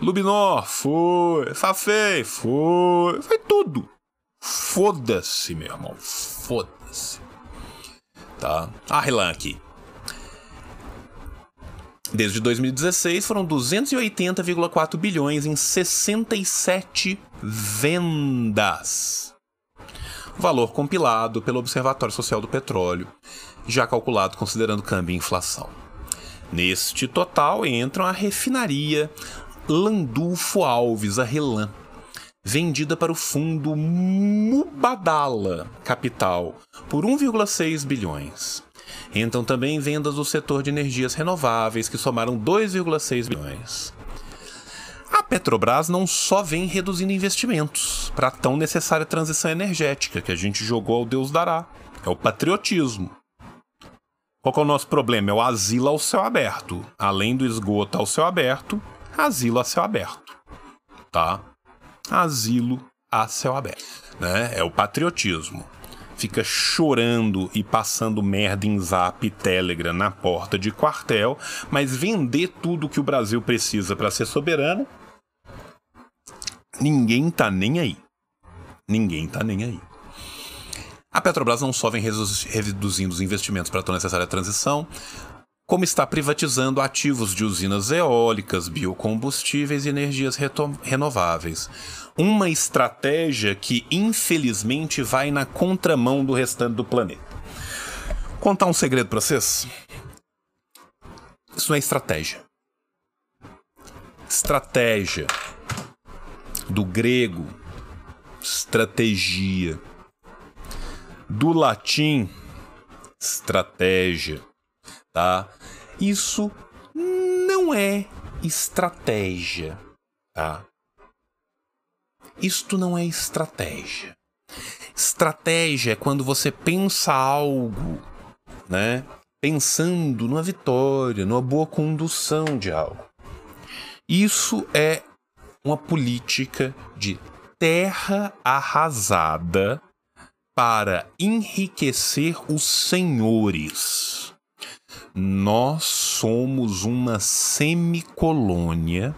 Lubinor foi. Fafei foi. Foi tudo. Foda-se, meu irmão. Foda-se. Tá? Arlan aqui. Desde 2016 foram 280,4 bilhões em 67 vendas. Valor compilado pelo Observatório Social do Petróleo, já calculado considerando câmbio e inflação. Neste total entram a refinaria Landulfo Alves, a Relan, vendida para o fundo Mubadala Capital por 1,6 bilhões. Entram também vendas do setor de energias renováveis, que somaram 2,6 bilhões. A Petrobras não só vem reduzindo investimentos para a tão necessária transição energética que a gente jogou ao Deus dará. É o patriotismo. Qual é o nosso problema? É o asilo ao céu aberto. Além do esgoto ao céu aberto, asilo a céu aberto. Tá? Asilo a céu aberto. Né? É o patriotismo fica chorando e passando merda em zap e telegram na porta de quartel, mas vender tudo que o Brasil precisa para ser soberano, ninguém tá nem aí. Ninguém tá nem aí. A Petrobras não só vem reduzindo os investimentos para a tão necessária transição, como está privatizando ativos de usinas eólicas, biocombustíveis e energias renováveis uma estratégia que infelizmente vai na contramão do restante do planeta. Contar um segredo para vocês? Isso não é estratégia. Estratégia do grego, estratégia. Do latim, estratégia, tá? Isso não é estratégia, tá? Isto não é estratégia. Estratégia é quando você pensa algo, né? Pensando numa vitória, numa boa condução de algo. Isso é uma política de terra arrasada para enriquecer os senhores. Nós somos uma semicolônia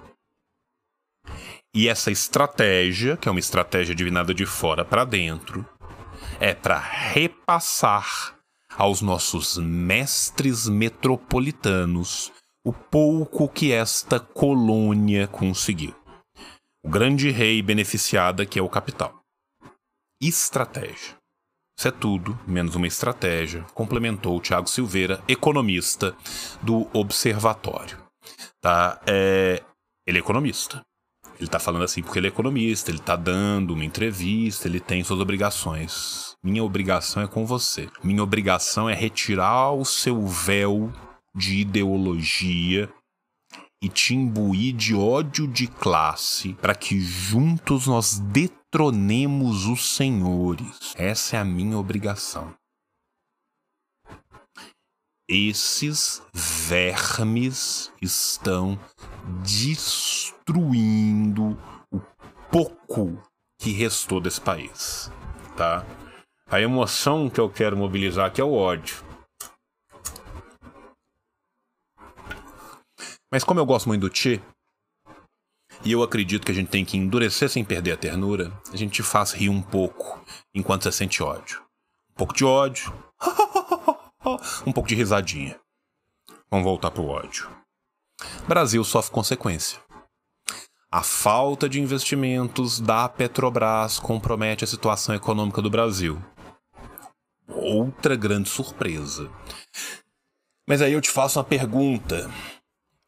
e essa estratégia, que é uma estratégia divinada de fora para dentro, é para repassar aos nossos mestres metropolitanos o pouco que esta colônia conseguiu. O grande rei beneficiada que é o capital. Estratégia. Isso é tudo, menos uma estratégia, complementou o Tiago Silveira, economista do Observatório. Tá? É... Ele é economista. Ele tá falando assim porque ele é economista, ele tá dando uma entrevista, ele tem suas obrigações. Minha obrigação é com você. Minha obrigação é retirar o seu véu de ideologia e te imbuir de ódio de classe para que juntos nós detronemos os senhores. Essa é a minha obrigação. Esses vermes estão destruindo o pouco que restou desse país, tá? A emoção que eu quero mobilizar aqui é o ódio. Mas como eu gosto muito do Tchê, e eu acredito que a gente tem que endurecer sem perder a ternura, a gente faz rir um pouco enquanto você sente ódio. Um pouco de ódio, um pouco de risadinha. Vamos voltar pro ódio. Brasil sofre consequência. A falta de investimentos da Petrobras compromete a situação econômica do Brasil. Outra grande surpresa. Mas aí eu te faço uma pergunta.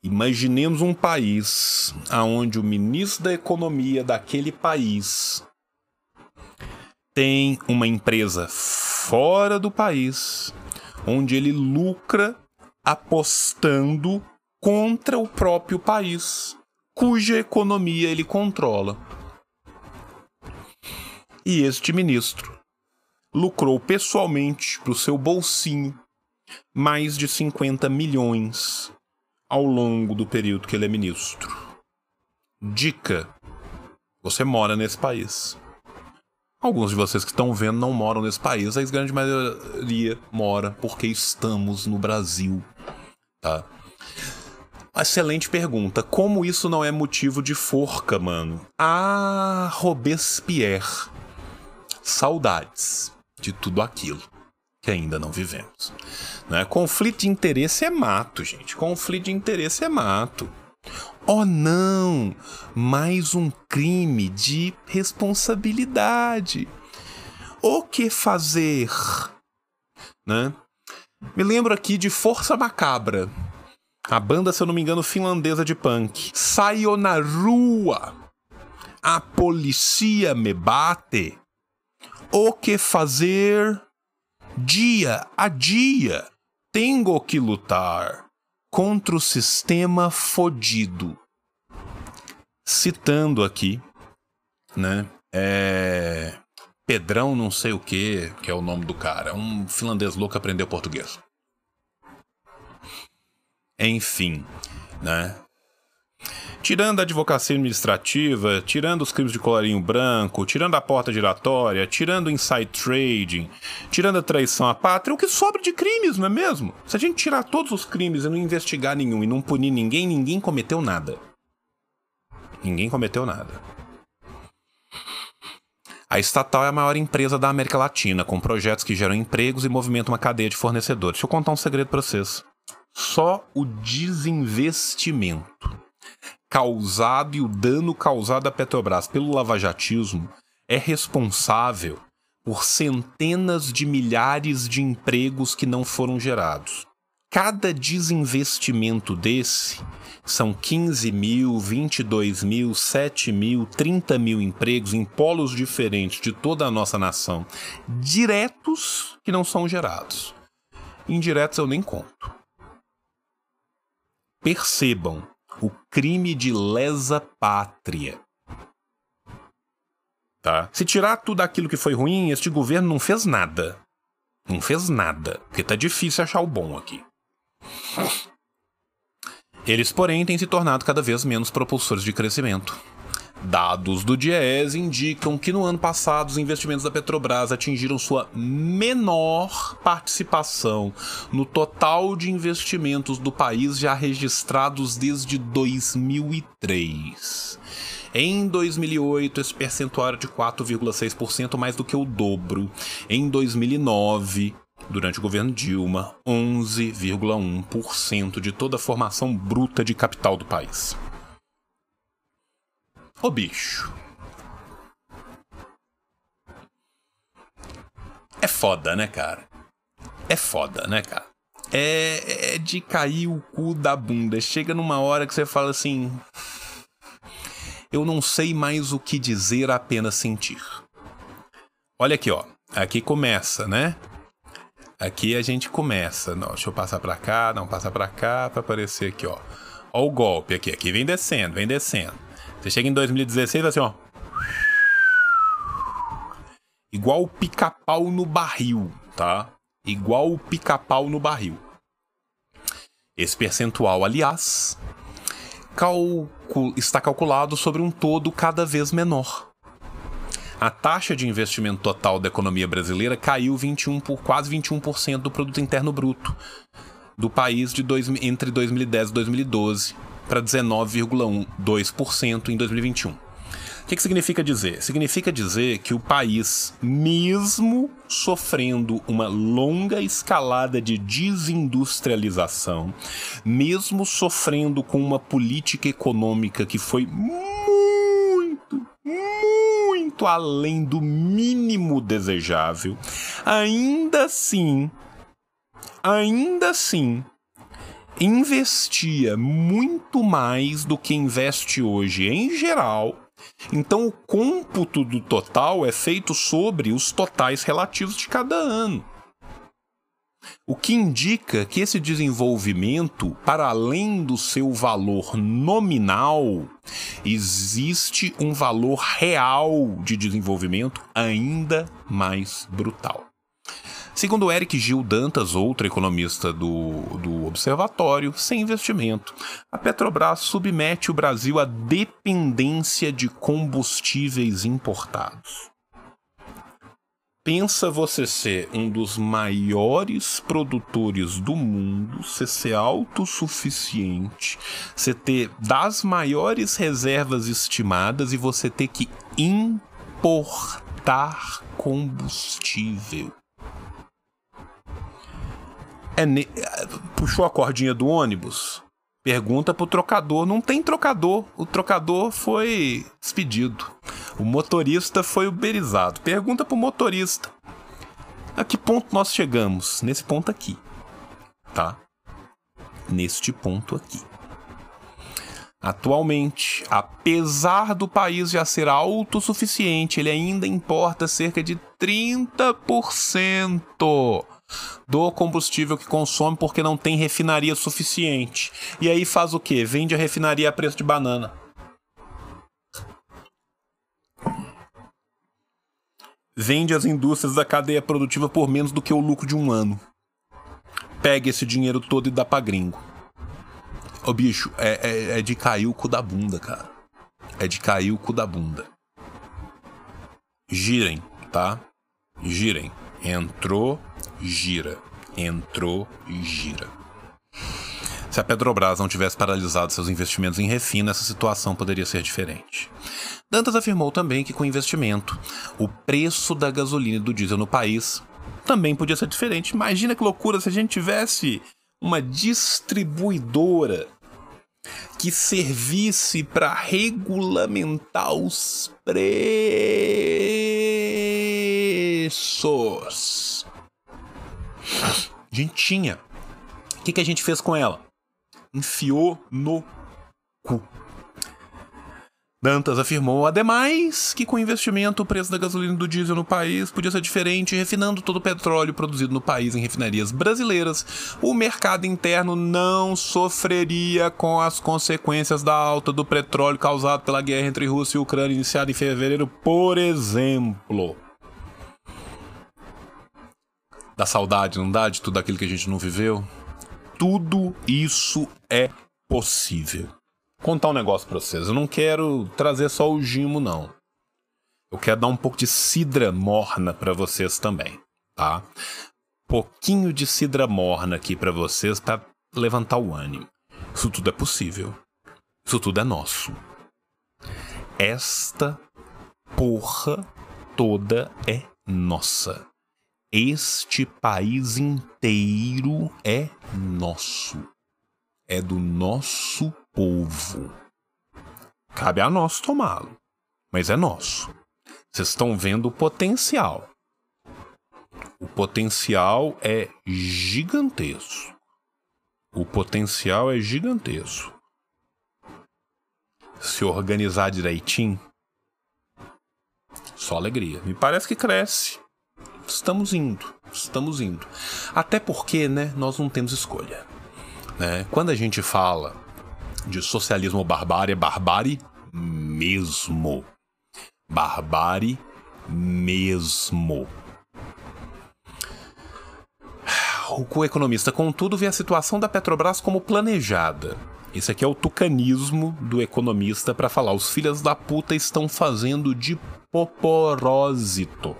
Imaginemos um país onde o ministro da Economia daquele país tem uma empresa fora do país, onde ele lucra apostando contra o próprio país, cuja economia ele controla. E este ministro lucrou pessoalmente para o seu bolsinho mais de 50 milhões ao longo do período que ele é ministro. Dica: você mora nesse país. Alguns de vocês que estão vendo não moram nesse país, a grande maioria mora porque estamos no Brasil. Tá? Excelente pergunta. Como isso não é motivo de forca, mano? Ah, Robespierre. Saudades de tudo aquilo. que ainda não vivemos. Né? Conflito de interesse é mato, gente. Conflito de interesse é mato. Oh não! Mais um crime de responsabilidade. O que fazer? Né? Me lembro aqui de Força Macabra. A banda, se eu não me engano, finlandesa de punk. Saio na rua. A polícia me bate. O que fazer? Dia a dia. Tenho que lutar contra o sistema fodido. Citando aqui, né? É. Pedrão não sei o que, que é o nome do cara. Um finlandês louco aprendeu português. Enfim, né? Tirando a advocacia administrativa, tirando os crimes de colarinho branco, tirando a porta giratória, tirando o inside trading, tirando a traição à pátria, o que sobra de crimes, não é mesmo? Se a gente tirar todos os crimes e não investigar nenhum e não punir ninguém, ninguém cometeu nada. Ninguém cometeu nada. A estatal é a maior empresa da América Latina, com projetos que geram empregos e movimentam uma cadeia de fornecedores. Deixa eu contar um segredo para vocês. Só o desinvestimento causado e o dano causado à Petrobras pelo lavajatismo é responsável por centenas de milhares de empregos que não foram gerados. Cada desinvestimento desse são 15 mil, 22 mil, 7 mil, 30 mil empregos em polos diferentes de toda a nossa nação, diretos que não são gerados. Indiretos eu nem conto. Percebam, o crime de lesa pátria. Tá? Se tirar tudo aquilo que foi ruim, este governo não fez nada. Não fez nada, porque tá difícil achar o bom aqui. Eles, porém, têm se tornado cada vez menos propulsores de crescimento. Dados do DIES indicam que no ano passado os investimentos da Petrobras atingiram sua menor participação no total de investimentos do país já registrados desde 2003. Em 2008, esse percentual era de 4,6%, mais do que o dobro. Em 2009, durante o governo Dilma, 11,1% de toda a formação bruta de capital do país. Ô bicho. É foda, né, cara? É foda, né, cara? É, é de cair o cu da bunda. Chega numa hora que você fala assim. Eu não sei mais o que dizer, apenas sentir. Olha aqui, ó. Aqui começa, né? Aqui a gente começa. Não, deixa eu passar pra cá, não, passar pra cá pra aparecer aqui, ó. Ó o golpe aqui. Aqui vem descendo, vem descendo. Você chega em 2016 assim, ó. Igual o pica-pau no barril, tá? Igual o pica-pau no barril. Esse percentual, aliás, calcul está calculado sobre um todo cada vez menor. A taxa de investimento total da economia brasileira caiu 21 por quase 21% do produto interno bruto do país de dois, entre 2010 e 2012 para 19,2% em 2021. O que, que significa dizer? Significa dizer que o país, mesmo sofrendo uma longa escalada de desindustrialização, mesmo sofrendo com uma política econômica que foi muito, muito além do mínimo desejável, ainda assim, ainda assim, investia muito mais do que investe hoje em geral. Então o cômputo do total é feito sobre os totais relativos de cada ano. O que indica que esse desenvolvimento, para além do seu valor nominal, existe um valor real de desenvolvimento ainda mais brutal. Segundo Eric Gil Dantas, outro economista do, do Observatório, sem investimento, a Petrobras submete o Brasil à dependência de combustíveis importados. Pensa você ser um dos maiores produtores do mundo, você ser autossuficiente, você ter das maiores reservas estimadas e você ter que importar combustível. É ne... Puxou a cordinha do ônibus? Pergunta pro trocador. Não tem trocador. O trocador foi despedido. O motorista foi uberizado. Pergunta pro motorista. A que ponto nós chegamos? Nesse ponto aqui. Tá? Neste ponto aqui. Atualmente, apesar do país já ser autossuficiente, ele ainda importa cerca de 30% do combustível que consome porque não tem refinaria suficiente. E aí faz o quê? Vende a refinaria a preço de banana. Vende as indústrias da cadeia produtiva por menos do que o lucro de um ano. Pega esse dinheiro todo e dá pra gringo. Ô bicho, é, é, é de cair o cu da bunda, cara. É de cair o cu da bunda. Girem, tá? Girem. Entrou, gira. Entrou gira. Se a Petrobras não tivesse paralisado seus investimentos em refino, essa situação poderia ser diferente. Dantas afirmou também que, com investimento, o preço da gasolina e do diesel no país também podia ser diferente. Imagina que loucura se a gente tivesse uma distribuidora que servisse para regulamentar os preços. A gente tinha. O que, que a gente fez com ela? Enfiou no cu. Dantas afirmou, ademais, que com o investimento o preço da gasolina e do diesel no país podia ser diferente, refinando todo o petróleo produzido no país em refinarias brasileiras, o mercado interno não sofreria com as consequências da alta do petróleo causado pela guerra entre Rússia e Ucrânia iniciada em fevereiro, por exemplo. Dá saudade, não dá de tudo aquilo que a gente não viveu? Tudo isso é possível contar um negócio pra vocês. Eu não quero trazer só o gimo, não. Eu quero dar um pouco de cidra morna para vocês também, tá? Pouquinho de cidra morna aqui para vocês para levantar o ânimo. Isso tudo é possível. Isso tudo é nosso. Esta porra toda é nossa. Este país inteiro é nosso. É do nosso povo. Cabe a nós tomá-lo, mas é nosso. Vocês estão vendo o potencial. O potencial é gigantesco. O potencial é gigantesco. Se organizar direitinho, só alegria. Me parece que cresce. Estamos indo, estamos indo. Até porque, né, nós não temos escolha. Né? Quando a gente fala de socialismo barbárie é barbárie mesmo. Barbárie mesmo. O economista, contudo, vê a situação da Petrobras como planejada. Esse aqui é o tucanismo do economista para falar: os filhos da puta estão fazendo de poporósito.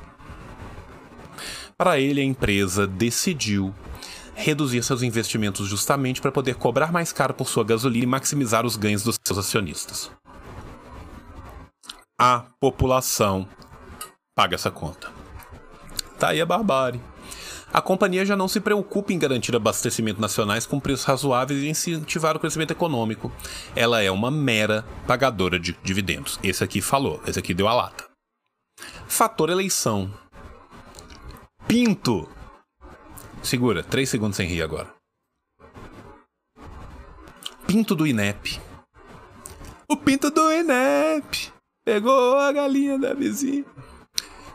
Para ele, a empresa decidiu reduzir seus investimentos justamente para poder cobrar mais caro por sua gasolina e maximizar os ganhos dos seus acionistas. A população paga essa conta. Tá aí a barbárie. A companhia já não se preocupa em garantir abastecimento nacionais com preços razoáveis e incentivar o crescimento econômico. Ela é uma mera pagadora de dividendos. Esse aqui falou, esse aqui deu a lata. Fator eleição. Pinto Segura, três segundos sem rir agora. Pinto do INEP. O pinto do INEP pegou a galinha da vizinha.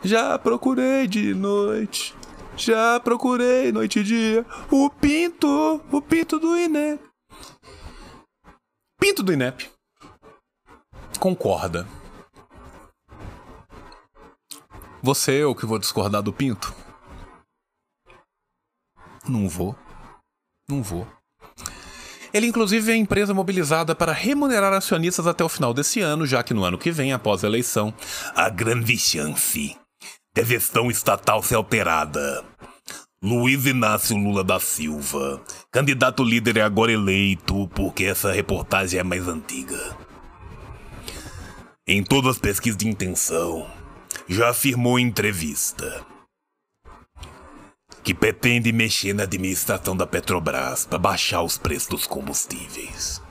Já procurei de noite. Já procurei noite e dia. O pinto, o pinto do INEP. Pinto do INEP. Concorda. Você é o que vou discordar do pinto? Não vou. Não vou. Ele, inclusive, é a empresa mobilizada para remunerar acionistas até o final desse ano, já que no ano que vem, após a eleição, a grande chance de gestão estatal ser alterada. Luiz Inácio Lula da Silva, candidato líder é agora eleito, porque essa reportagem é mais antiga. Em todas as pesquisas de intenção, já afirmou em entrevista que pretende mexer na administração da Petrobras para baixar os preços dos combustíveis.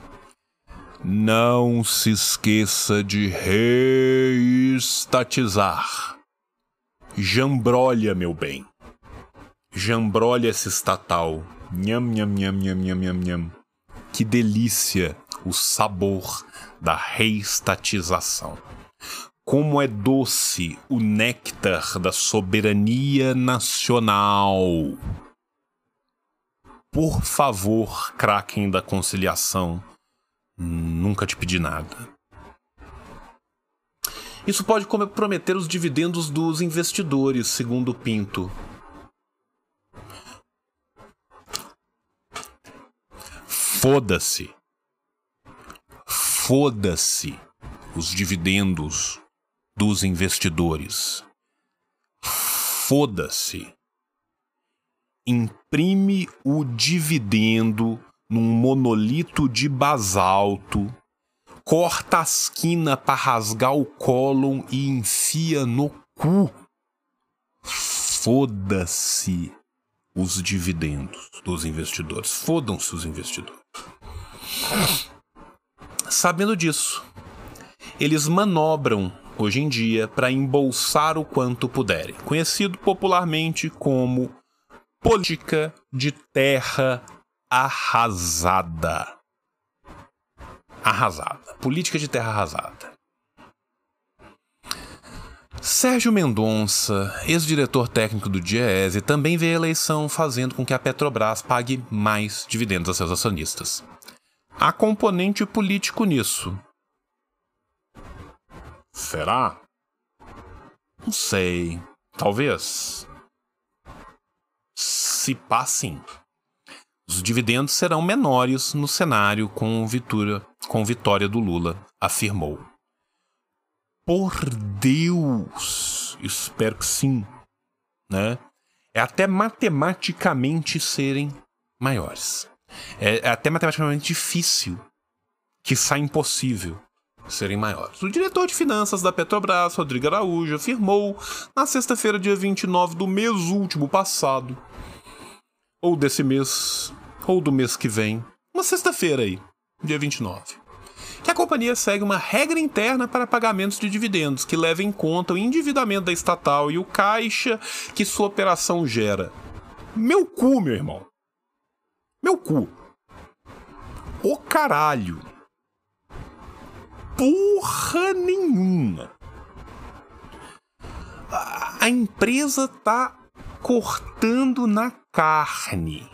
Não se esqueça de reestatizar. Jambrolha, meu bem. Jambrolha esse estatal. Nham, nham, nham, nham, nham, nham, nham. Que delícia o sabor da reestatização. Como é doce o néctar da soberania nacional. Por favor, Kraken da conciliação, nunca te pedi nada. Isso pode comprometer os dividendos dos investidores, segundo Pinto. Foda-se. Foda-se os dividendos dos investidores. Foda-se. Imprime o dividendo num monolito de basalto, corta a esquina para rasgar o cólon e enfia no cu. Foda-se os dividendos dos investidores. Fodam-se os investidores. Sabendo disso, eles manobram hoje em dia para embolsar o quanto puderem, conhecido popularmente como política de terra arrasada. Arrasada. Política de terra arrasada. Sérgio Mendonça, ex-diretor técnico do Diese, também vê a eleição fazendo com que a Petrobras pague mais dividendos a seus acionistas. Há componente político nisso. Será? Não sei. Talvez. Se passem. Os dividendos serão menores no cenário com vitória, com vitória do Lula, afirmou. Por Deus! Espero que sim. Né? É até matematicamente serem maiores. É, é até matematicamente difícil, que sai impossível, serem maiores. O diretor de finanças da Petrobras, Rodrigo Araújo, afirmou na sexta-feira, dia 29 do mês último passado, ou desse mês, ou do mês que vem, uma sexta-feira aí, dia 29 que a companhia segue uma regra interna para pagamentos de dividendos que leva em conta o endividamento da estatal e o caixa que sua operação gera. Meu cu, meu irmão. Meu cu. O caralho. Porra nenhuma. A empresa tá cortando na carne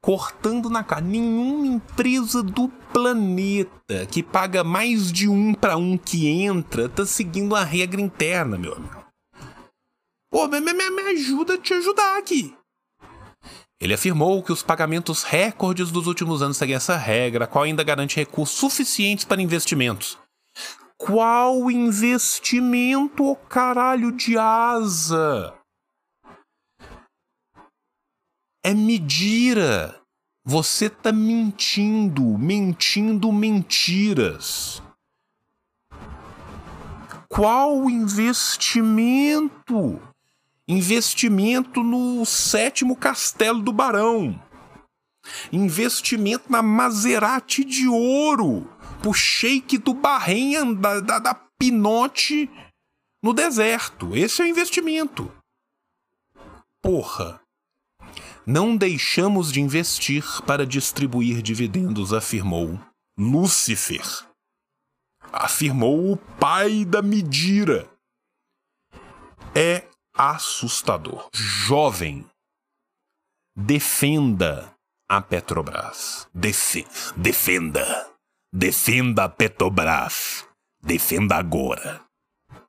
cortando na cara. Nenhuma empresa do planeta que paga mais de um para um que entra tá seguindo a regra interna, meu amigo. Pô, me, me, me ajuda a te ajudar aqui. Ele afirmou que os pagamentos recordes dos últimos anos seguem essa regra, qual ainda garante recursos suficientes para investimentos. Qual investimento, oh caralho de asa? É mentira. Você tá mentindo, mentindo mentiras. Qual investimento? Investimento no sétimo castelo do Barão. Investimento na Maserati de ouro. Pro shake do Bahrein da, da, da Pinote no deserto. Esse é o investimento. Porra. Não deixamos de investir para distribuir dividendos, afirmou Lúcifer. Afirmou o pai da medira. É assustador. Jovem, defenda a Petrobras. Defe defenda. Defenda a Petrobras. Defenda agora.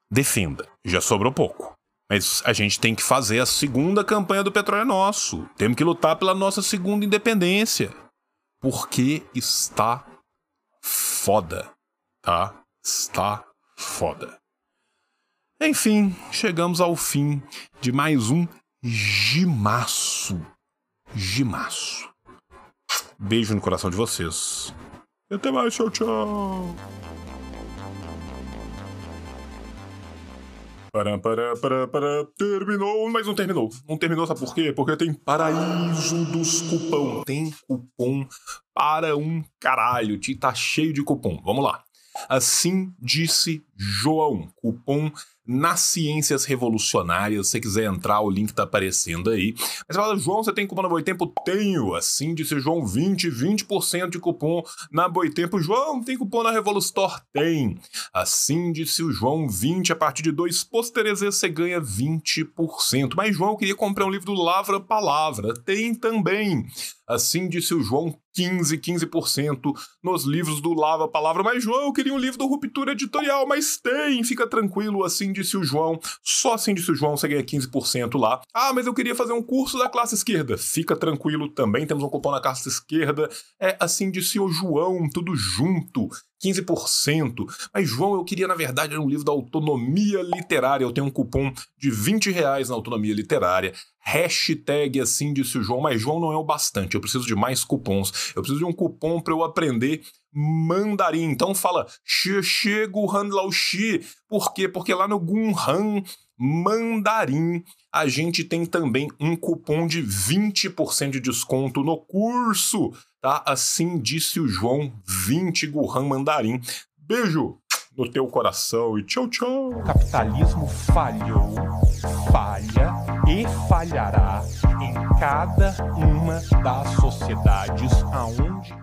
Defenda. Já sobrou pouco. Mas a gente tem que fazer a segunda campanha do petróleo nosso. Temos que lutar pela nossa segunda independência. Porque está foda, tá? Está foda. Enfim, chegamos ao fim de mais um Gimaço. Gimaço. Beijo no coração de vocês. E até mais, tchau, tchau. Para, para, para, para, terminou, mas não terminou. Não terminou, sabe por quê? Porque tem paraíso dos cupom. Tem cupom para um caralho. Tá cheio de cupom. Vamos lá. Assim disse João. Cupom nas ciências revolucionárias. Se você quiser entrar, o link tá aparecendo aí. Mas fala, João, você tem cupom na Boitempo? Tenho. Assim disse João, 20, 20% de cupom na Boitempo. João, tem cupom na Revolustore? Tem. Assim disse o João, 20, a partir de dois pôsteres você ganha 20%. Mas João, eu queria comprar um livro do Lavra Palavra. Tem também. Assim disse o João, 15, 15% nos livros do Lava Palavra. Mas, João, eu queria um livro do Ruptura Editorial, mas tem, fica tranquilo, assim disse o João. Só assim disse o João, você ganha 15% lá. Ah, mas eu queria fazer um curso da classe esquerda. Fica tranquilo, também temos um cupom na classe esquerda. É assim disse o João, tudo junto. 15%. Mas, João, eu queria, na verdade, um livro da autonomia literária. Eu tenho um cupom de 20 reais na autonomia literária. Hashtag assim disse o João, mas João não é o bastante. Eu preciso de mais cupons. Eu preciso de um cupom para eu aprender mandarim. Então fala Xie Guhan Lao. Por quê? Porque lá no Gunhan Mandarim a gente tem também um cupom de 20% de desconto no curso, tá? Assim disse o João, 20 Guhan Mandarim. Beijo no teu coração e tchau, tchau. O capitalismo falhou, falha e falhará em cada uma das sociedades aonde